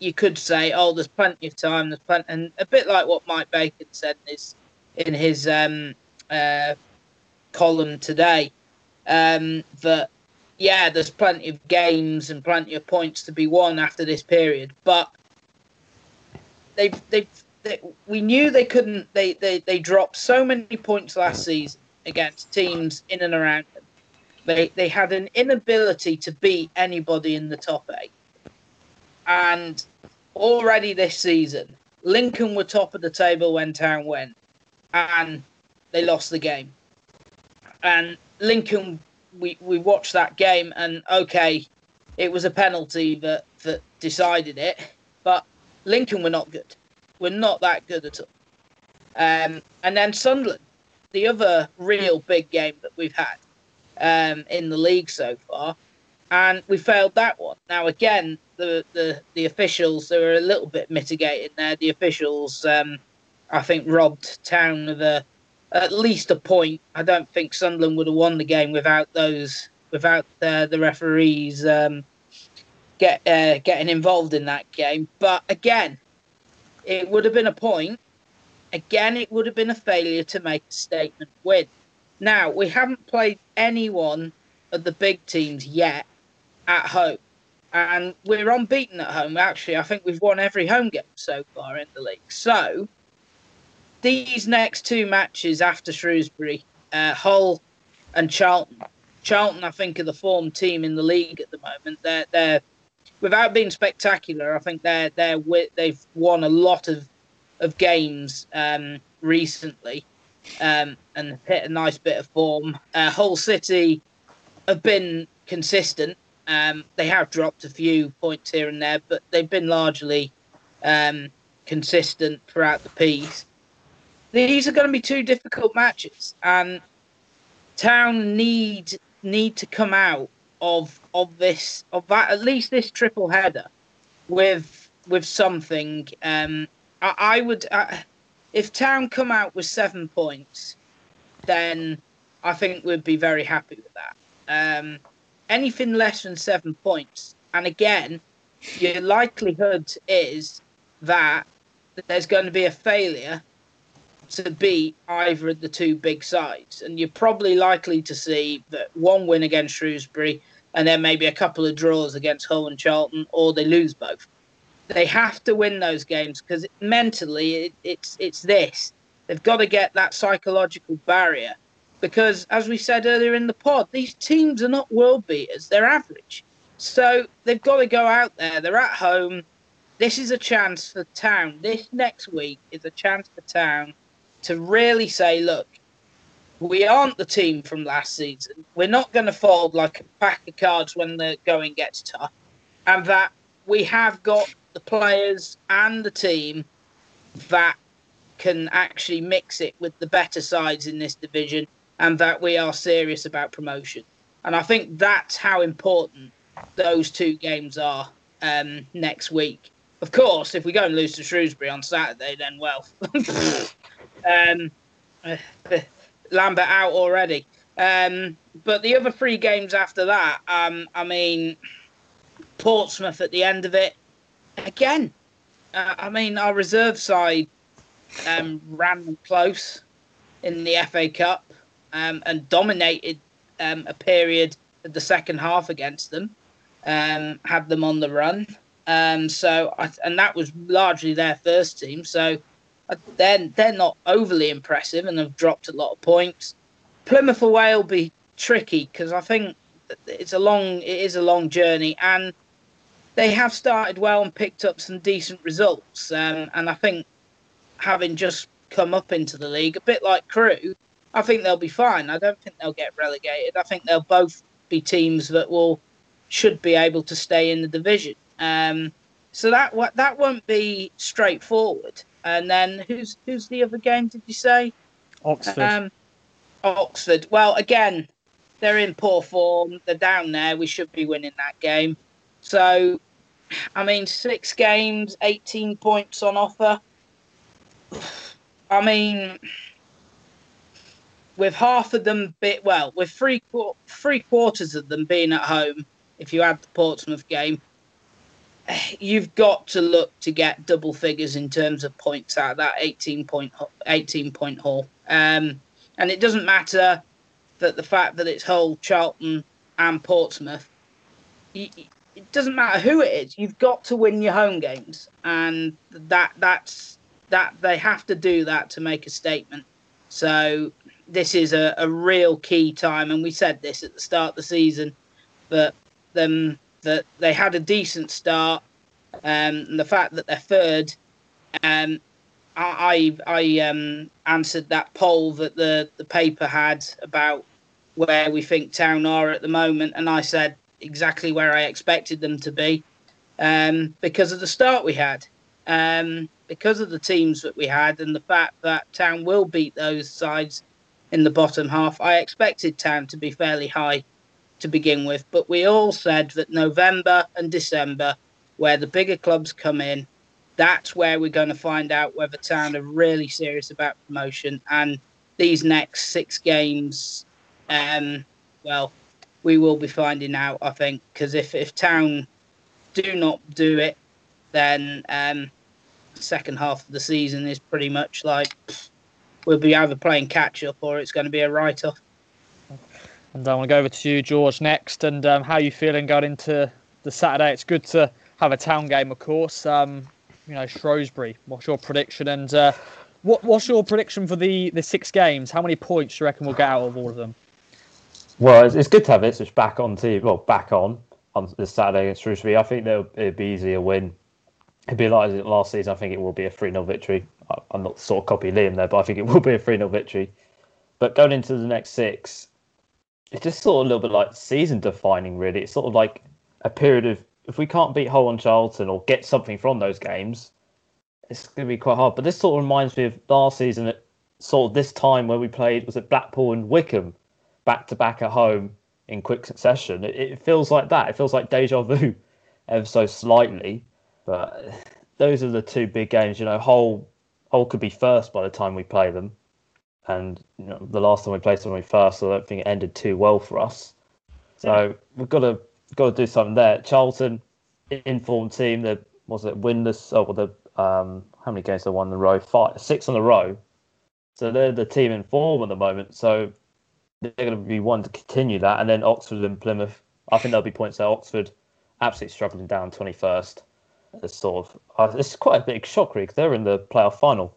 you could say, oh, there's plenty of time. There's plenty, and a bit like what Mike Bacon said in his in his um, uh, column today, um, that yeah, there's plenty of games and plenty of points to be won after this period, but they've they, we knew they couldn't. They, they they dropped so many points last season against teams in and around them. they they had an inability to beat anybody in the top eight, and already this season, Lincoln were top of the table when Town went, and they lost the game. And Lincoln, we we watched that game, and okay, it was a penalty that that decided it, but Lincoln were not good. We're not that good at all. Um, and then Sunderland, the other real big game that we've had um, in the league so far, and we failed that one. Now again, the the, the officials they were a little bit mitigated there. The officials, um, I think, robbed Town of a at least a point. I don't think Sunderland would have won the game without those without uh, the referees um, get uh, getting involved in that game. But again, it would have been a point. Again, it would have been a failure to make a statement win. Now, we haven't played anyone of the big teams yet at home. And we're unbeaten at home. Actually, I think we've won every home game so far in the league. So, these next two matches after Shrewsbury, uh, Hull and Charlton. Charlton, I think, are the form team in the league at the moment. They're, they're without being spectacular. I think they're they're they've won a lot of of games um, recently um, and hit a nice bit of form. Uh, Hull City have been consistent. Um, they have dropped a few points here and there, but they've been largely um, consistent throughout the piece. These are going to be two difficult matches, and Town need need to come out of of this of that at least this triple header with with something. Um, I, I would uh, if Town come out with seven points, then I think we'd be very happy with that. Um, anything less than seven points, and again, your likelihood is that there's going to be a failure to beat either of the two big sides. And you're probably likely to see that one win against Shrewsbury and then maybe a couple of draws against Hull and Charlton, or they lose both. They have to win those games because mentally it, it's it's this. They've got to get that psychological barrier because, as we said earlier in the pod, these teams are not world beaters; they're average. So they've got to go out there. They're at home. This is a chance for Town. This next week is a chance for Town to really say, look, we aren't the team from last season. We're not going to fold like a pack of cards when the going gets tough. And that we have got the players and the team that can actually mix it with the better sides in this division and that we are serious about promotion. And I think that's how important those two games are um, next week. Of course, if we go and lose to Shrewsbury on Saturday, then well, um, Lambert out already. Um, but the other three games after that, um, I mean, Portsmouth at the end of it, again. Uh, I mean, our reserve side um, ran close in the FA Cup um, and dominated um, a period of the second half against them, um, had them on the run. Um, so, I, and that was largely their first team. So, they're they're not overly impressive and have dropped a lot of points. Plymouth away will be tricky because I think it's a long it is a long journey and they have started well and picked up some decent results. Um, and I think having just come up into the league, a bit like Crewe, I think they'll be fine. I don't think they'll get relegated. I think they'll both be teams that will should be able to stay in the division. Um, so that that won't be straightforward. And then who's who's the other game? Did you say? Oxford. Um, Oxford. Well, again, they're in poor form. They're down there. We should be winning that game. So, I mean, six games, eighteen points on offer. I mean, with half of them bit well, with three three quarters of them being at home, if you add the Portsmouth game, you've got to look to get double figures in terms of points out of that 18 point 18 point haul. Um, and it doesn't matter that the fact that it's Hull, Charlton, and Portsmouth. It doesn't matter who it is. You've got to win your home games, and that that's that they have to do that to make a statement. So this is a, a real key time, and we said this at the start of the season, but them that they had a decent start. Um, and the fact that they're third, um, I I um, answered that poll that the the paper had about where we think Town are at the moment, and I said exactly where I expected them to be um, because of the start we had, um, because of the teams that we had, and the fact that Town will beat those sides in the bottom half. I expected Town to be fairly high to begin with, but we all said that November and December, where the bigger clubs come in, that's where we're going to find out whether Town are really serious about promotion. And these next six games, um, well, we will be finding out, I think, because if, if Town do not do it, then um, second half of the season is pretty much like we'll be either playing catch up or it's going to be a write off. And I want to go over to you, George, next. And um, how are you feeling going into the Saturday? It's good to have a town game, of course. Um, you know, Shrewsbury. What's your prediction? And uh, what, what's your prediction for the, the six games? How many points do you reckon we'll get out of all of them? Well, it's, it's good to have Ipswich back on TV. Well, back on on this Saturday against Shrewsbury. I think it'll, be easy a win. It'd be like last season. I think it will be a 3 0 victory. I'm not sort of copying Liam there, but I think it will be a 3 0 victory. But going into the next six, it's just sort of a little bit like season defining, really. It's sort of like a period of if we can't beat Hull and Charlton or get something from those games, it's going to be quite hard. But this sort of reminds me of last season at sort of this time where we played was it Blackpool and Wycombe back to back at home in quick succession. It, it, feels like that. It feels like deja vu, ever so slightly. But those are the two big games. You know, Hull Hull could be first by the time we play them, and you know, the last time we played we first, so I don't think it ended too well for us. So we've got to got to do something there. Charlton, informed team. They was it winless? Oh, well, the um, how many games they won in a row? Five, six in a row. So they're the team in form at the moment. So they're going to be one to continue that. And then Oxford and Plymouth. I think there'll be points there. Oxford absolutely struggling down 21st. It's sort of uh, it's quite a big shock really because they're in the playoff final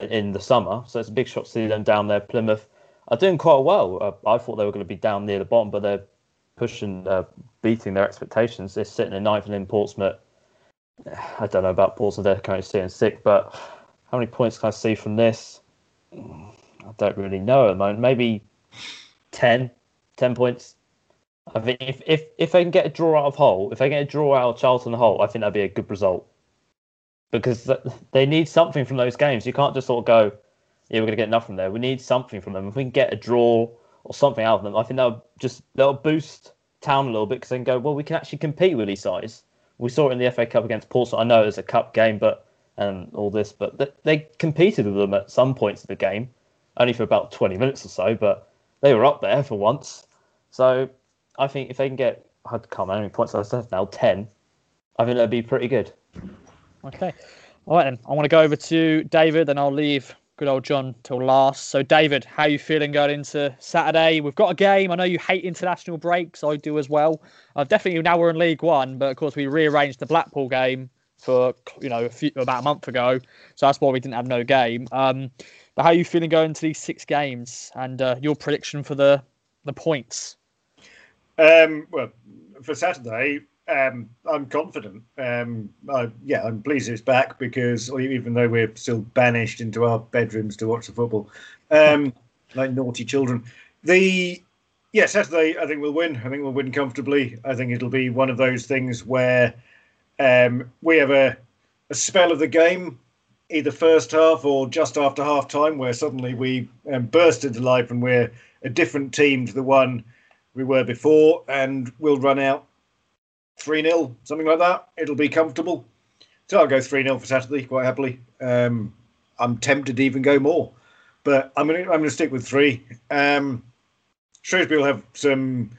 in the summer, so it's a big shock to see them down there. Plymouth are doing quite well. Uh, I thought they were going to be down near the bottom, but they're pushing, uh, beating their expectations. They're sitting in ninth and in Portsmouth. I don't know about Portsmouth. They're currently sitting sick, but how many points can I see from this? I don't really know at the moment. Maybe 10, 10 points. I think if, if if they can get a draw out of Hull, if they get a draw out of Charlton Hull, I think that'd be a good result. Because they need something from those games. You can't just sort of go, yeah, we're going to get nothing there. We need something from them. If we can get a draw or something out of them, I think that'll just that'll boost town a little bit because they can go, well, we can actually compete with these sides. We saw it in the FA Cup against Portsmouth. I know it was a cup game, but and all this, but they, they competed with them at some points of the game, only for about 20 minutes or so, but they were up there for once. So I think if they can get, I can't remember how many points I said now, 10, I think that'd be pretty good. Okay. All right, then. I want to go over to David, and I'll leave good old John till last. So, David, how are you feeling going into Saturday? We've got a game. I know you hate international breaks. I do as well. Uh, definitely now we're in League One, but of course we rearranged the Blackpool game for you know a few, about a month ago, so that's why we didn't have no game. Um, but how are you feeling going into these six games, and uh, your prediction for the the points? Um, well, for Saturday, um, I'm confident. Um, I, yeah, I'm pleased it's back because even though we're still banished into our bedrooms to watch the football, um, like naughty children, the yeah Saturday I think we'll win. I think we'll win comfortably. I think it'll be one of those things where um, we have a, a spell of the game, either first half or just after half time, where suddenly we um, burst into life and we're a different team to the one we were before, and we'll run out 3 0, something like that. It'll be comfortable. So I'll go 3 0 for Saturday quite happily. Um, I'm tempted to even go more, but I'm going to I'm gonna stick with three. Um, Shrewsbury will have some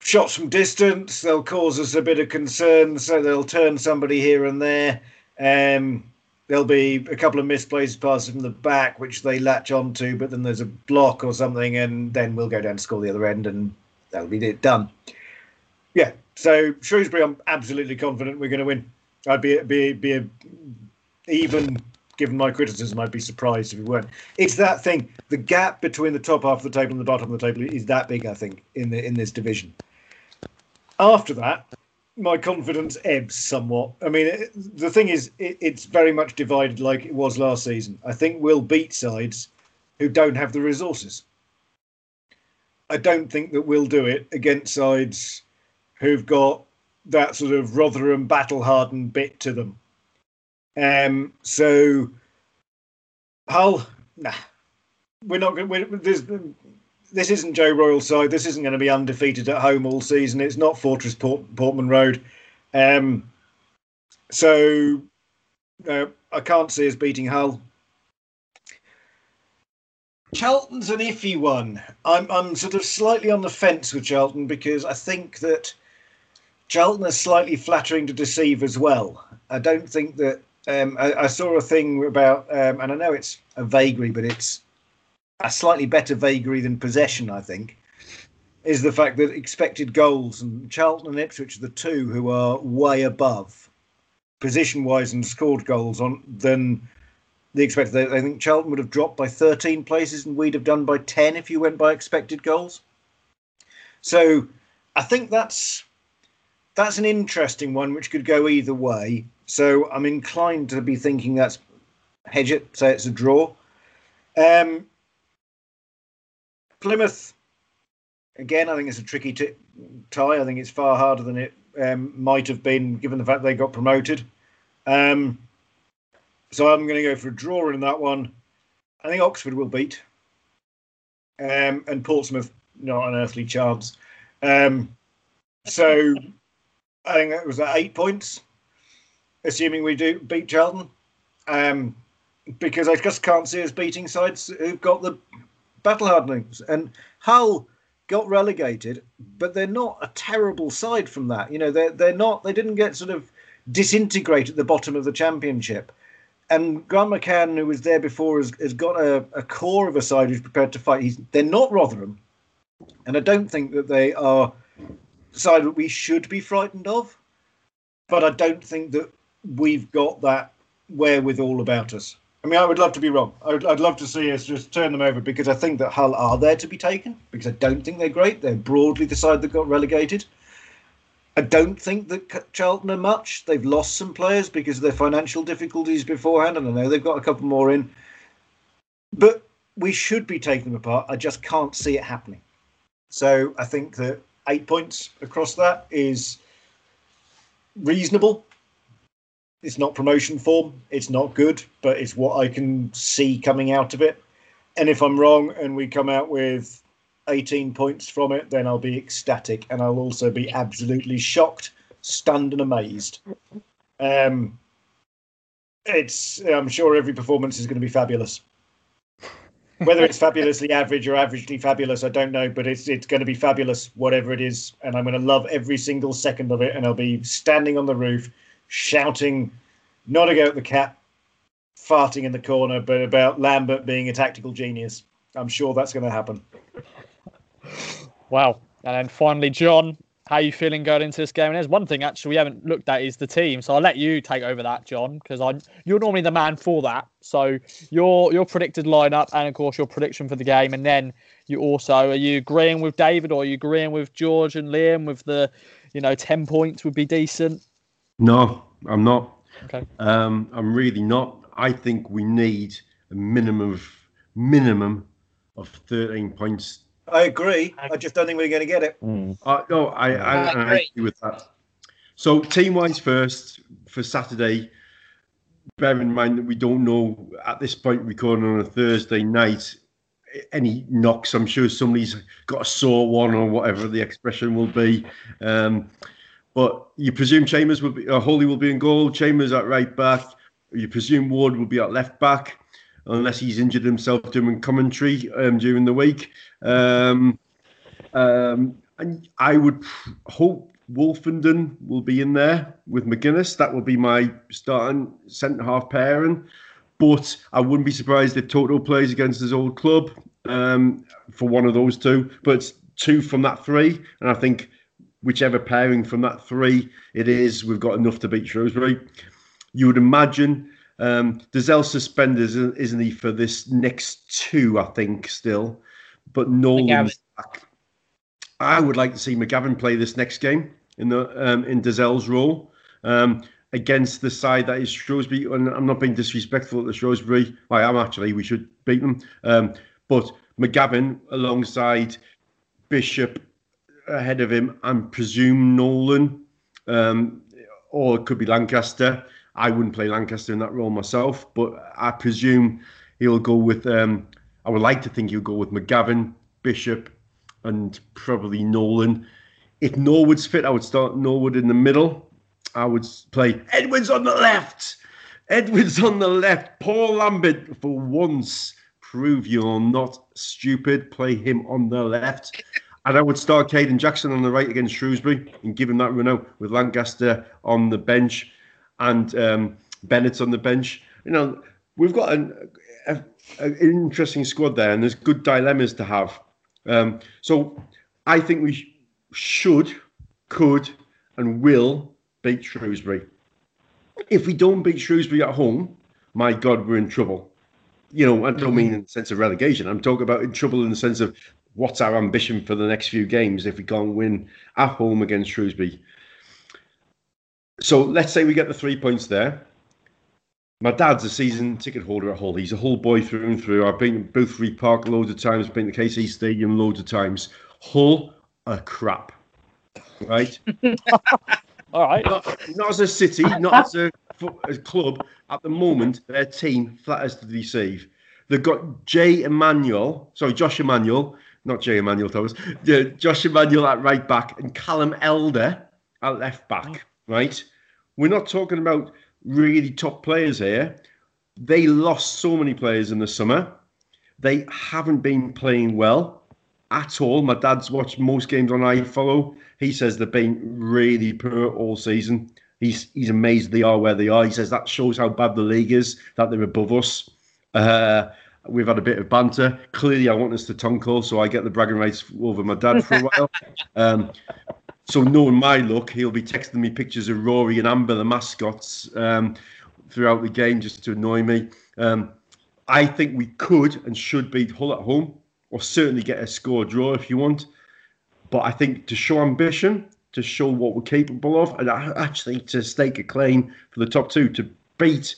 shots from distance. They'll cause us a bit of concern, so they'll turn somebody here and there. Um, there'll be a couple of misplaced passes from the back, which they latch onto, but then there's a block or something, and then we'll go down to score the other end, and that'll be it done. Yeah, so Shrewsbury, I'm absolutely confident we're going to win. I'd be be be a, even given my criticism, I'd be surprised if we weren't. It's that thing. The gap between the top half of the table and the bottom of the table is that big. I think in the in this division. After that, my confidence ebbs somewhat. I mean, it, the thing is, it, it's very much divided like it was last season. I think we'll beat sides who don't have the resources. I don't think that we'll do it against sides who've got that sort of Rotherham battle hardened bit to them. Um, so Hull, nah, we're not going. to this isn't Joe Royle's side. This isn't going to be undefeated at home all season. It's not Fortress Port, Portman Road. Um, so uh, I can't see us beating Hull. Charlton's an iffy one. I'm I'm sort of slightly on the fence with Charlton because I think that Charlton are slightly flattering to deceive as well. I don't think that um, I, I, saw a thing about, um, and I know it's a vagary, but it's a slightly better vagary than possession, I think, is the fact that expected goals and Charlton and Ipswich are the two who are way above position wise and scored goals on than the expected. I think Charlton would have dropped by 13 places and we'd have done by 10 if you went by expected goals. So I think that's that's an interesting one which could go either way. So I'm inclined to be thinking that's hedge it, say it's a draw. Um, Plymouth, again, I think it's a tricky t- tie. I think it's far harder than it um, might have been given the fact they got promoted. Um, so I'm going to go for a draw in that one. I think Oxford will beat. um, and Portsmouth not an earthly chance. Um, so I think it was at eight points, assuming we do beat Charlton, um, because I just can't see us beating sides who've got the battle hardenings. And Hull got relegated, but they're not a terrible side from that. You know, they're they're not. They didn't get sort of disintegrate at the bottom of the championship. And Grant McCann, who was there before, has, has got a, a core of a side who's prepared to fight. He's, they're not Rotherham, and I don't think that they are side that we should be frightened of. But I don't think that we've got that wherewithal about us. I mean, I would love to be wrong. I would, I'd love to see us just turn them over because I think that Hull are there to be taken because I don't think they're great. They're broadly the side that got relegated. I don't think that Charlton are much. They've lost some players because of their financial difficulties beforehand, and I know they've got a couple more in. But we should be taking them apart. I just can't see it happening. So I think that eight points across that is reasonable. It's not promotion form. It's not good, but it's what I can see coming out of it. And if I'm wrong and we come out with 18 points from it, then I'll be ecstatic and I'll also be absolutely shocked, stunned, and amazed. Um, it's I'm sure every performance is going to be fabulous. Whether it's fabulously average or averagely fabulous, I don't know, but it's it's going to be fabulous, whatever it is, and I'm going to love every single second of it. And I'll be standing on the roof, shouting, not about the cat farting in the corner, but about Lambert being a tactical genius. I'm sure that's going to happen. Wow. And then finally, John, how are you feeling going into this game? And there's one thing actually we haven't looked at is the team. So I'll let you take over that, John, because I you're normally the man for that. So your your predicted lineup and of course your prediction for the game, and then you also are you agreeing with David or are you agreeing with George and Liam with the you know ten points would be decent? No, I'm not. Okay. Um, I'm really not. I think we need a minimum of minimum of 13 points I agree. I just don't think we're going to get it. Mm. Uh, no, I, I, I, I agree. agree with that. So, team wise, first for Saturday, bear in mind that we don't know at this point, recording on a Thursday night, any knocks. I'm sure somebody's got a sore one or whatever the expression will be. Um, but you presume Chambers will be, uh, Holy will be in goal, Chambers at right back. You presume Ward will be at left back unless he's injured himself doing commentary um, during the week. Um, um, and I would hope Woolfenden will be in there with McGuinness. That will be my starting centre half pairing. But I wouldn't be surprised if Toto plays against his old club um, for one of those two. But two from that three, and I think whichever pairing from that three it is, we've got enough to beat Shrewsbury. You would imagine um, Dozzell suspended, isn't he, for this next two? I think still, but Nolan's back. I would like to see McGavin play this next game in the um, in Dozzell's role um, against the side that is Shrewsbury. And I'm not being disrespectful to Shrewsbury. I am actually. We should beat them. Um, but McGavin alongside Bishop ahead of him, and presume Nolan, um, or it could be Lankester. I wouldn't play Lankester in that role myself, but I presume he'll go with. Um, I would like to think he'll go with McGavin, Bishop, and probably Nolan. If Norwood's fit, I would start Norwood in the middle. I would play Edwards on the left. Edwards on the left. Paul Lambert, for once, prove you're not stupid. Play him on the left. And I would start Kayden Jackson on the right against Shrewsbury and give him that run out with Lankester on the bench and um, Bennetts on the bench. You know, we've got an, a, an interesting squad there, and there's good dilemmas to have. Um, so I think we sh- should, could, and will beat Shrewsbury. If we don't beat Shrewsbury at home, my God, we're in trouble. You know, I don't mean in the sense of relegation. I'm talking about in trouble in the sense of what's our ambition for the next few games if we can't win at home against Shrewsbury. So let's say we get the three points there. My dad's a season ticket holder at Hull. He's a Hull boy through and through. I've been to Boothferry Park loads of times, been to KC Stadium loads of times. Hull are crap, right? All right. Not, not as a city, not as a, a, club. At the moment, their team flat as to deceive. They've got Jay Emmanuel, sorry, Josh Emmanuel, not Jay Emmanuel Thomas, yeah, Josh Emmanuel at right back and Callum Elder at left back, oh. right? We're not talking about really top players here. They lost so many players in the summer. They haven't been playing well at all. My dad's watched most games on iFollow. He says they've been really poor all season. He's he's amazed they are where they are. He says that shows how bad the league is, that they're above us. Uh, we've had a bit of banter. Clearly, I want us to Tonko, so I get the bragging rights over my dad for a while. Um, so knowing my luck, he'll be texting me pictures of Rory and Amber, the mascots, um, throughout the game just to annoy me. Um, I think we could and should beat Hull at home, or certainly get a score draw if you want. But I think to show ambition, to show what we're capable of, and actually to stake a claim for the top two, to beat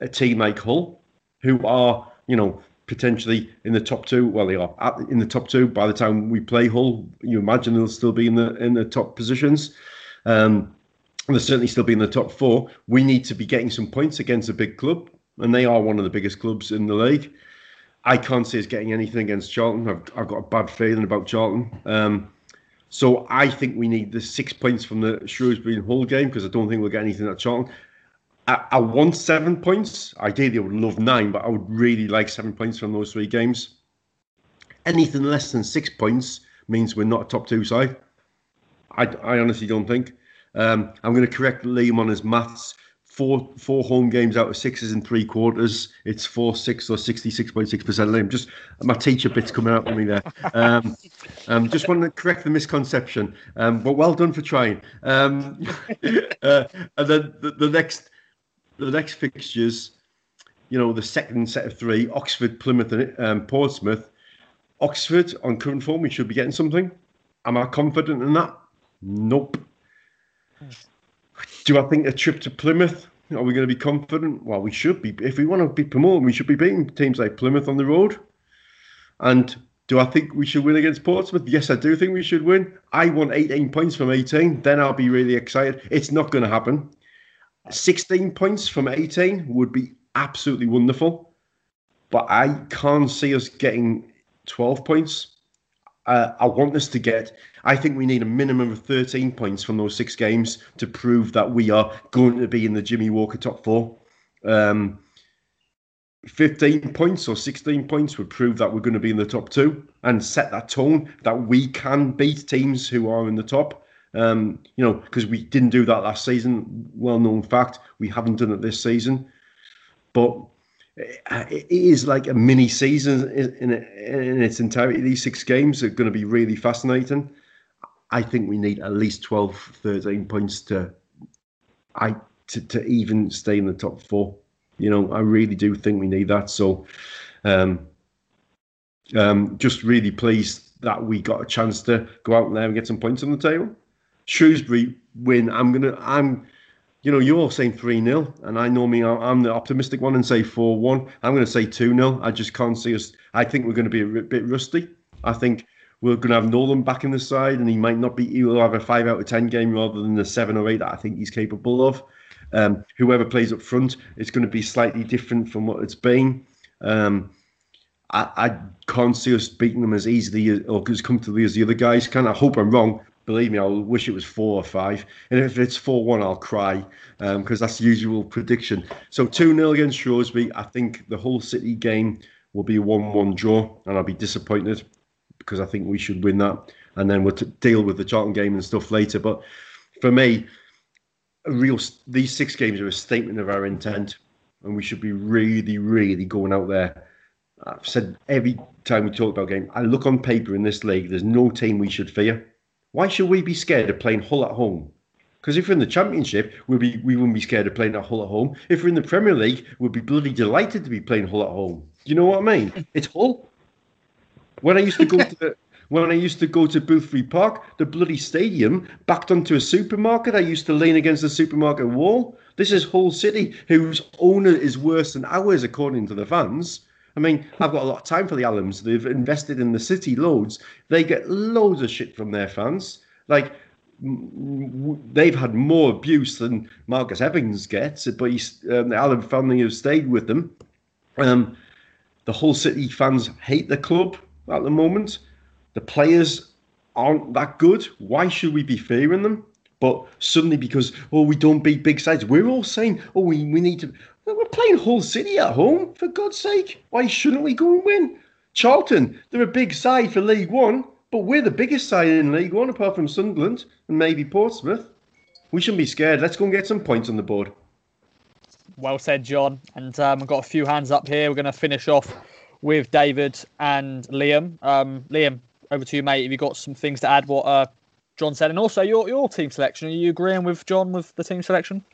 a team like Hull, who are, you know, potentially in the top two. Well, they are in the top two by the time we play Hull. You imagine they'll still be in the in the top positions. Um, they'll certainly still be in the top four. We need to be getting some points against a big club, and they are one of the biggest clubs in the league. I can't see us getting anything against Charlton. I've, I've got a bad feeling about Charlton. Um, so I think we need the six points from the Shrewsbury and Hull game because I don't think we'll get anything at Charlton. I, I want seven points. Ideally, I would love nine, but I would really like seven points from those three games. Anything less than six points means we're not a top two side. I, I honestly don't think. Um, I'm going to correct Liam on his maths. Four four home games out of sixes in three quarters. It's four six or sixty six point six percent. Liam, just my teacher bit's coming out with me there. Um, um, just want to correct the misconception. Um, but well done for trying. Um, uh, and then the, the next the next fixtures, you know, the second set of three: Oxford, Plymouth, and um, Portsmouth. Oxford on current form, we should be getting something. Am I confident in that? Nope. Do I think a trip to Plymouth? Are we going to be confident? Well, we should be. If we want to be promoted, we should be beating teams like Plymouth on the road. And do I think we should win against Portsmouth? Yes, I do think we should win. I want 18 points from 18. Then I'll be really excited. It's not going to happen. 16 points from 18 would be absolutely wonderful. But I can't see us getting 12 points. Uh, I want us to get, I think we need a minimum of 13 points from those six games to prove that we are going to be in the Jimmy Walker top four. Um, 15 points or 16 points would prove that we're going to be in the top two and set that tone that we can beat teams who are in the top. Um, you know, because we didn't do that last season. Well known fact. We haven't done it this season. But it is like a mini season in, its entirety. These six games are going to be really fascinating. I think we need at least 12, 13 points to, I to, to even stay in the top four. You know, I really do think we need that. So, um, um, just really pleased that we got a chance to go out there and get some points on the table. Shrewsbury win. I'm gonna. I'm. You know, you're all saying three 0 and I know me. I'm the optimistic one and say four one. I'm going to say two 0 I just can't see us. I think we're going to be a bit rusty. I think we're going to have Nolan back in the side, and he might not be. He will have a five out of ten game rather than the seven or eight that I think he's capable of. Um, whoever plays up front is going to be slightly different from what it's been. Um, I, I, can't see us beating them as easily or as comfortably as the other guys can. I hope I'm wrong, believe me, I wish it was four or five. And if it's 4 1, I'll cry because um, that's the usual prediction. So 2 0 against Shrewsbury. I think the whole City game will be a 1 1 draw, and I'll be disappointed because I think we should win that. And then we'll t- deal with the Charlton game and stuff later. But for me, real these six games are a statement of our intent, and we should be really, really going out there. I've said every time we talk about game, I look on paper in this league, there's no team we should fear why should we be scared of playing Hull at home? Because if we're in the Championship, we'll be, we wouldn't be scared of playing at Hull at home. If we're in the Premier League, we'd be bloody delighted to be playing Hull at home. You know what I mean? It's Hull. When I used to go to the, when I used to go to Boothferry Park, the bloody stadium backed onto a supermarket. I used to lean against the supermarket wall. This is Hull City, whose owner is worse than ours, according to the fans. I mean, I've got a lot of time for the Allams. They've invested in the city loads. They get loads of shit from their fans. Like, they've had more abuse than Marcus Evans gets, but he's, um, the Allam family have stayed with them. Um, The Hull City fans hate the club at the moment. The players aren't that good. Why should we be fearing them? But suddenly, because oh, we don't beat big sides, we're all saying, oh, we, we need to. We're playing Hull City at home, for God's sake. Why shouldn't we go and win? Charlton, they're a big side for League One, but we're the biggest side in League One, apart from Sunderland and maybe Portsmouth. We shouldn't be scared. Let's go and get some points on the board. Well said, John. And um, I've got a few hands up here. We're going to finish off with David and Liam. Um, Liam, over to you, mate. Have you got some things to add? What uh, John said, and also your your team selection. Are you agreeing with John with the team selection?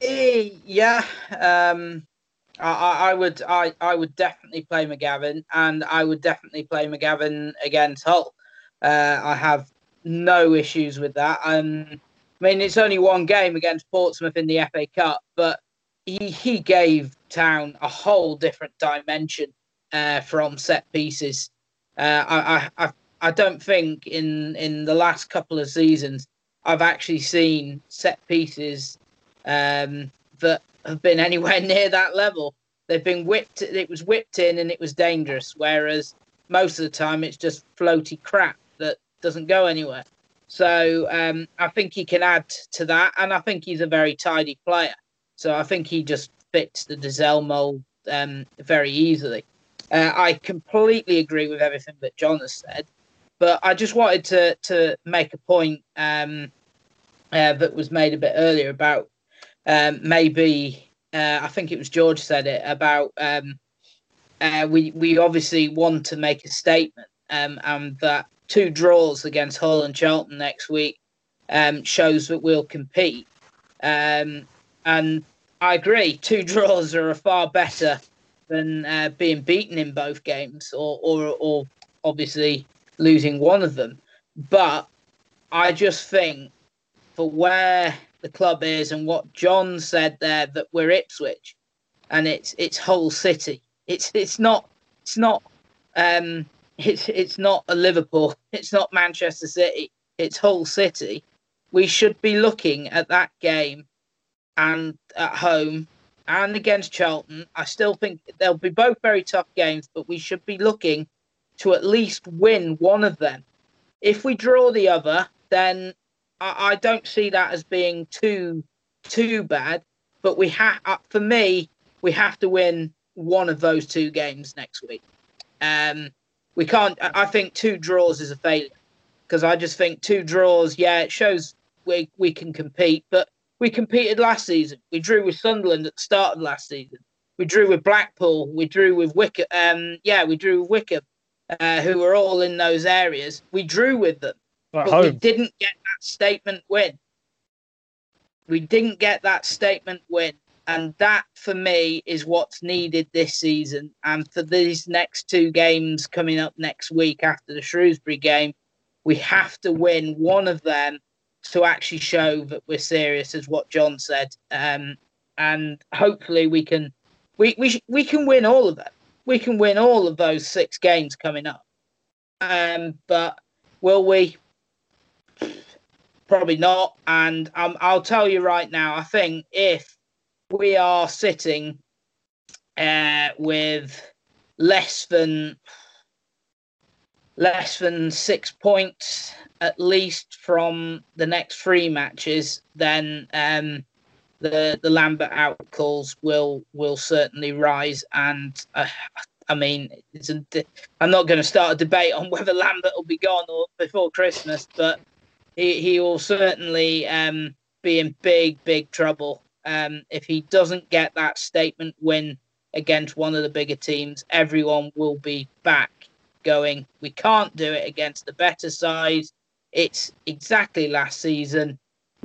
Yeah, um, I, I would I, I would definitely play McGavin, and I would definitely play McGavin against Hull. Uh, I have no issues with that. I mean, it's only one game against Portsmouth in the FA Cup, but he he gave Town a whole different dimension uh, from set pieces. Uh, I, I I don't think in in the last couple of seasons I've actually seen set pieces um, that have been anywhere near that level. They've been whipped. It was whipped in and it was dangerous. Whereas most of the time it's just floaty crap that doesn't go anywhere. So um, I think he can add to that, and I think he's a very tidy player. So I think he just fits the Dozzell mold um, very easily. Uh, I completely agree with everything that John has said. But I just wanted to to make a point um, uh, that was made a bit earlier about um, maybe uh, I think it was George said it about um, uh, we we obviously want to make a statement um, and that two draws against Hull and Charlton next week um, shows that we'll compete. Um, and I agree, two draws are far better than uh, being beaten in both games or, or, or obviously losing one of them. But I just think for where the club is and what John said there that we're Ipswich and it's it's Hull City. It's it's not it's not um it's it's not a Liverpool, it's not Manchester City, it's Hull City. We should be looking at that game and at home and against Charlton. I still think they'll be both very tough games, but we should be looking to at least win one of them. If we draw the other, then I, I don't see that as being too too bad. But we have, uh, for me, we have to win one of those two games next week. Um, we can't. I think two draws is a failure because I just think two draws. Yeah, it shows we we can compete, but we competed last season. We drew with Sunderland at the start of last season. We drew with Blackpool. We drew with Wycombe. Um, yeah, we drew with Wycombe uh, who were all in those areas. We drew with them, At but home. we didn't get that statement win. We didn't get that statement win. And that, for me, is what's needed this season. And for these next two games coming up next week after the Shrewsbury game, we have to win one of them to actually show that we're serious, as what John said. Um, and hopefully we can we, we, we can win all of them we can win all of those six games coming up. Um, but will we? Probably not. And um, I'll tell you right now, I think if we are sitting uh, with less than less than six points at least from the next three matches, then um, the the Lambert out calls will will certainly rise. And uh, I mean, I'm not going to start a debate on whether Lambert will be gone or before Christmas, but he he will certainly um, be in big big trouble um, if he doesn't get that statement win against one of the bigger teams. Everyone will be back going. We can't do it against the better side. It's exactly last season.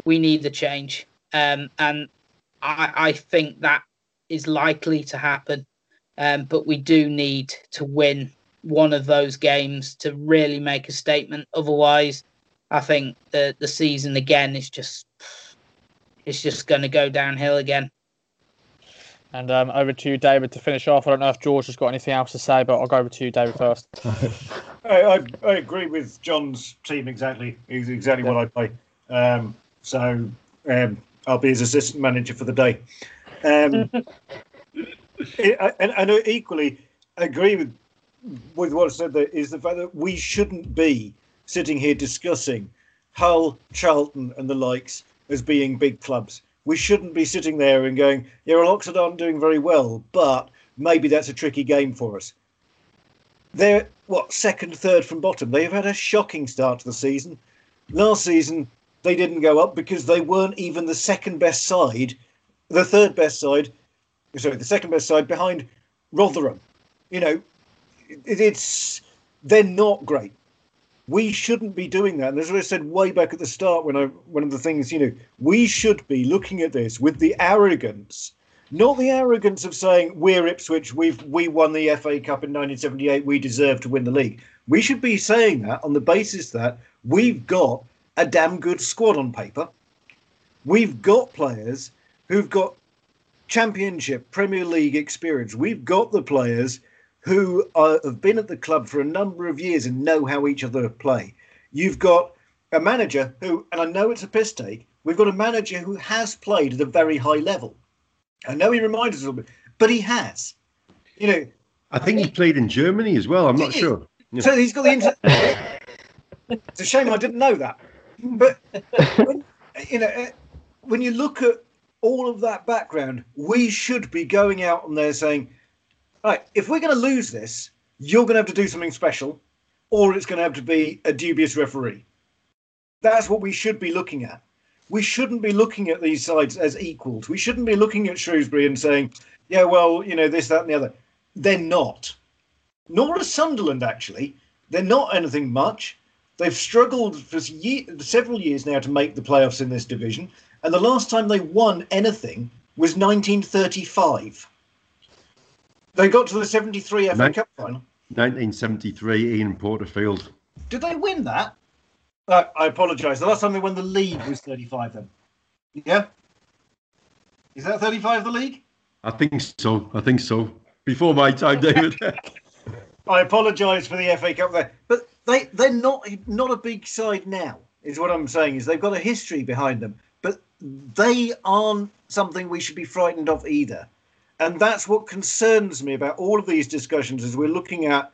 We need the change. Um, and I, I think that is likely to happen. Um, but we do need to win one of those games to really make a statement. Otherwise, I think the the season again is just it's just going to go downhill again. And um, over to you, David, to finish off. I don't know if George has got anything else to say, but I'll go over to you, David, first. I, I, I, agree with John's team exactly. He's exactly yeah. what I play. Um, so um, I'll be his assistant manager for the day. Um, it, and, and, equally, agree with with what I said. There is the fact that we shouldn't be sitting here discussing Hull, Charlton, and the likes as being big clubs. We shouldn't be sitting there and going, "Yeah, well, Oxford aren't doing very well, but maybe that's a tricky game for us." They're what second, third from bottom. They've had a shocking start to the season. Last season, they didn't go up because they weren't even the second best side, the third best side, sorry, the second best side behind Rotherham. You know, it, it's they're not great. We shouldn't be doing that. And as I said way back at the start, when I one of the things, you know, we should be looking at this with the arrogance, not the arrogance of saying we're Ipswich, we've we won the FA Cup in 1978, we deserve to win the league. We should be saying that on the basis that we've got a damn good squad on paper. We've got players who've got Championship, Premier League experience. We've got the players who are, have been at the club for a number of years and know how each other play. You've got a manager who, and I know it's a piss take, we've got a manager who has played at a very high level. I know he reminds us a little bit, but he has. You know, I think he played in Germany as well. I'm not sure. Yeah. So he's got the. Inter- it's a shame I didn't know that. But when, you know, when you look at all of that background, we should be going out on there saying, right, if we're going to lose this, you're going to have to do something special, or it's going to have to be a dubious referee. That's what we should be looking at. We shouldn't be looking at these sides as equals. We shouldn't be looking at Shrewsbury and saying, yeah, well, you know, this, that, and the other. They're not. Nor is Sunderland, actually. They're not anything much. They've struggled for several years now to make the playoffs in this division, and the last time they won anything was 1935. They got to the 73 FA Nin- Cup final. 1973, Ian Porterfield. Did they win that? Uh, I apologise. The last time they won the league was 35 then. Yeah? Is that 35 the league? I think so. I think so. Before my time, David. I apologise for the FA Cup there, but they they're not not a big side now. Is what I'm saying is they've got a history behind them, but they aren't something we should be frightened of either. And that's what concerns me about all of these discussions as we're looking at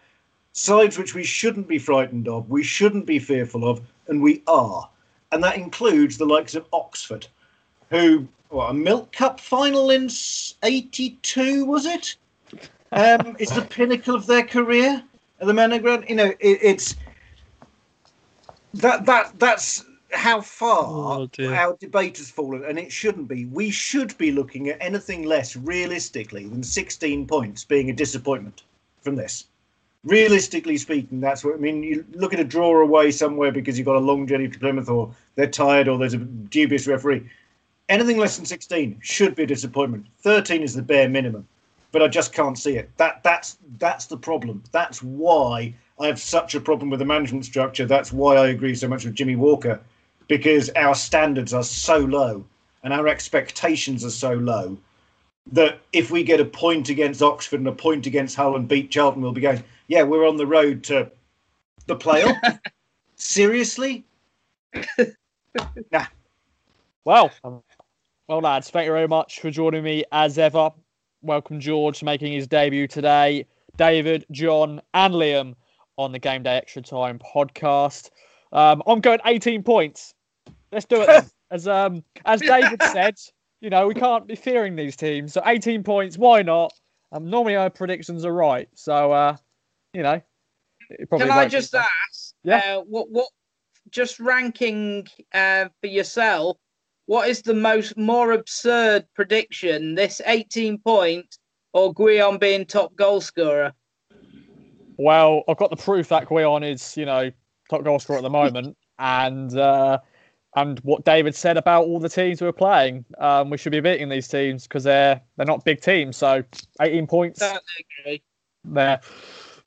sides which we shouldn't be frightened of, we shouldn't be fearful of, and we are. And that includes the likes of Oxford, who what, a Milk Cup final in '82 was it? Um, it's the pinnacle of their career at the Manor Ground. You know, it, it's that that that's how far Oh, our debate has fallen, and it shouldn't be. We should be looking at anything less realistically than 16 points being a disappointment from this. Realistically speaking, that's what I mean. You look at a draw away somewhere because you've got a long journey to Plymouth, or they're tired, or there's a dubious referee. Anything less than 16 should be a disappointment. 13 is the bare minimum, but I just can't see it. That that's that's the problem. That's why I have such a problem with the management structure. That's why I agree so much with Jimmy Walker, because our standards are so low and our expectations are so low that if we get a point against Oxford and a point against Hull and beat Charlton, we'll be going, yeah, we're on the road to the playoff. Seriously? nah. Well, well, lads, thank you very much for joining me as ever. Welcome, George, making his debut today. David, John, and Liam on the Game Day Extra Time podcast. Um, I'm going 18 points. Let's do it. Then. As um, as David said, you know we can't be fearing these teams. So 18 points. Why not? Um, normally our predictions are right. So uh, you know, Can I just ask? Yeah. Uh, what what? Just ranking uh, for yourself. What is the most more absurd prediction? This 18 point or Gwion being top goal scorer? Well, I've got the proof that Gwion is, you know, top goal scorer at the moment, and uh, and what David said about all the teams we're playing, um, we should be beating these teams because they're they're not big teams. So 18 points there.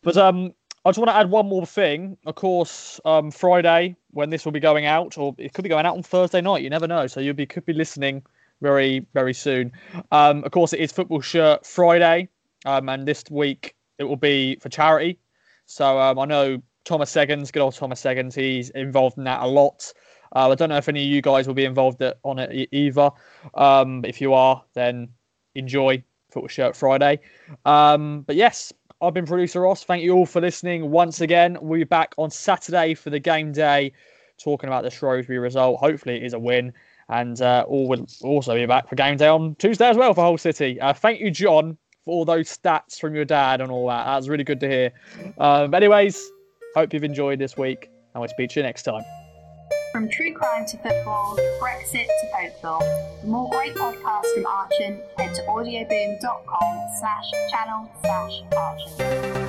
But um, I just want to add one more thing. Of course, um, Friday when this will be going out, or it could be going out on Thursday night. You never know. So you'll be could be listening very very soon. Um, of course, it is Football Shirt Friday, um, and this week it will be for charity. So um, I know Thomas Seggins, good old Thomas Seggins, he's involved in that a lot. Uh, I don't know if any of you guys will be involved on it either. Um, if you are, then enjoy Football Shirt Friday. Um, but yes, I've been producer Ross. Thank you all for listening once again. We'll be back on Saturday for the game day, talking about the Shrewsbury result. Hopefully, it is a win. And uh, all will also be back for game day on Tuesday as well for Hull City. Uh, thank you, John, for all those stats from your dad and all that. That's really good to hear. Um, anyways, hope you've enjoyed this week, and we'll speak to you next time. From true crime to football, Brexit to folklore. For more great podcasts from Archant, head to audioboom.com slash channel slash Archant.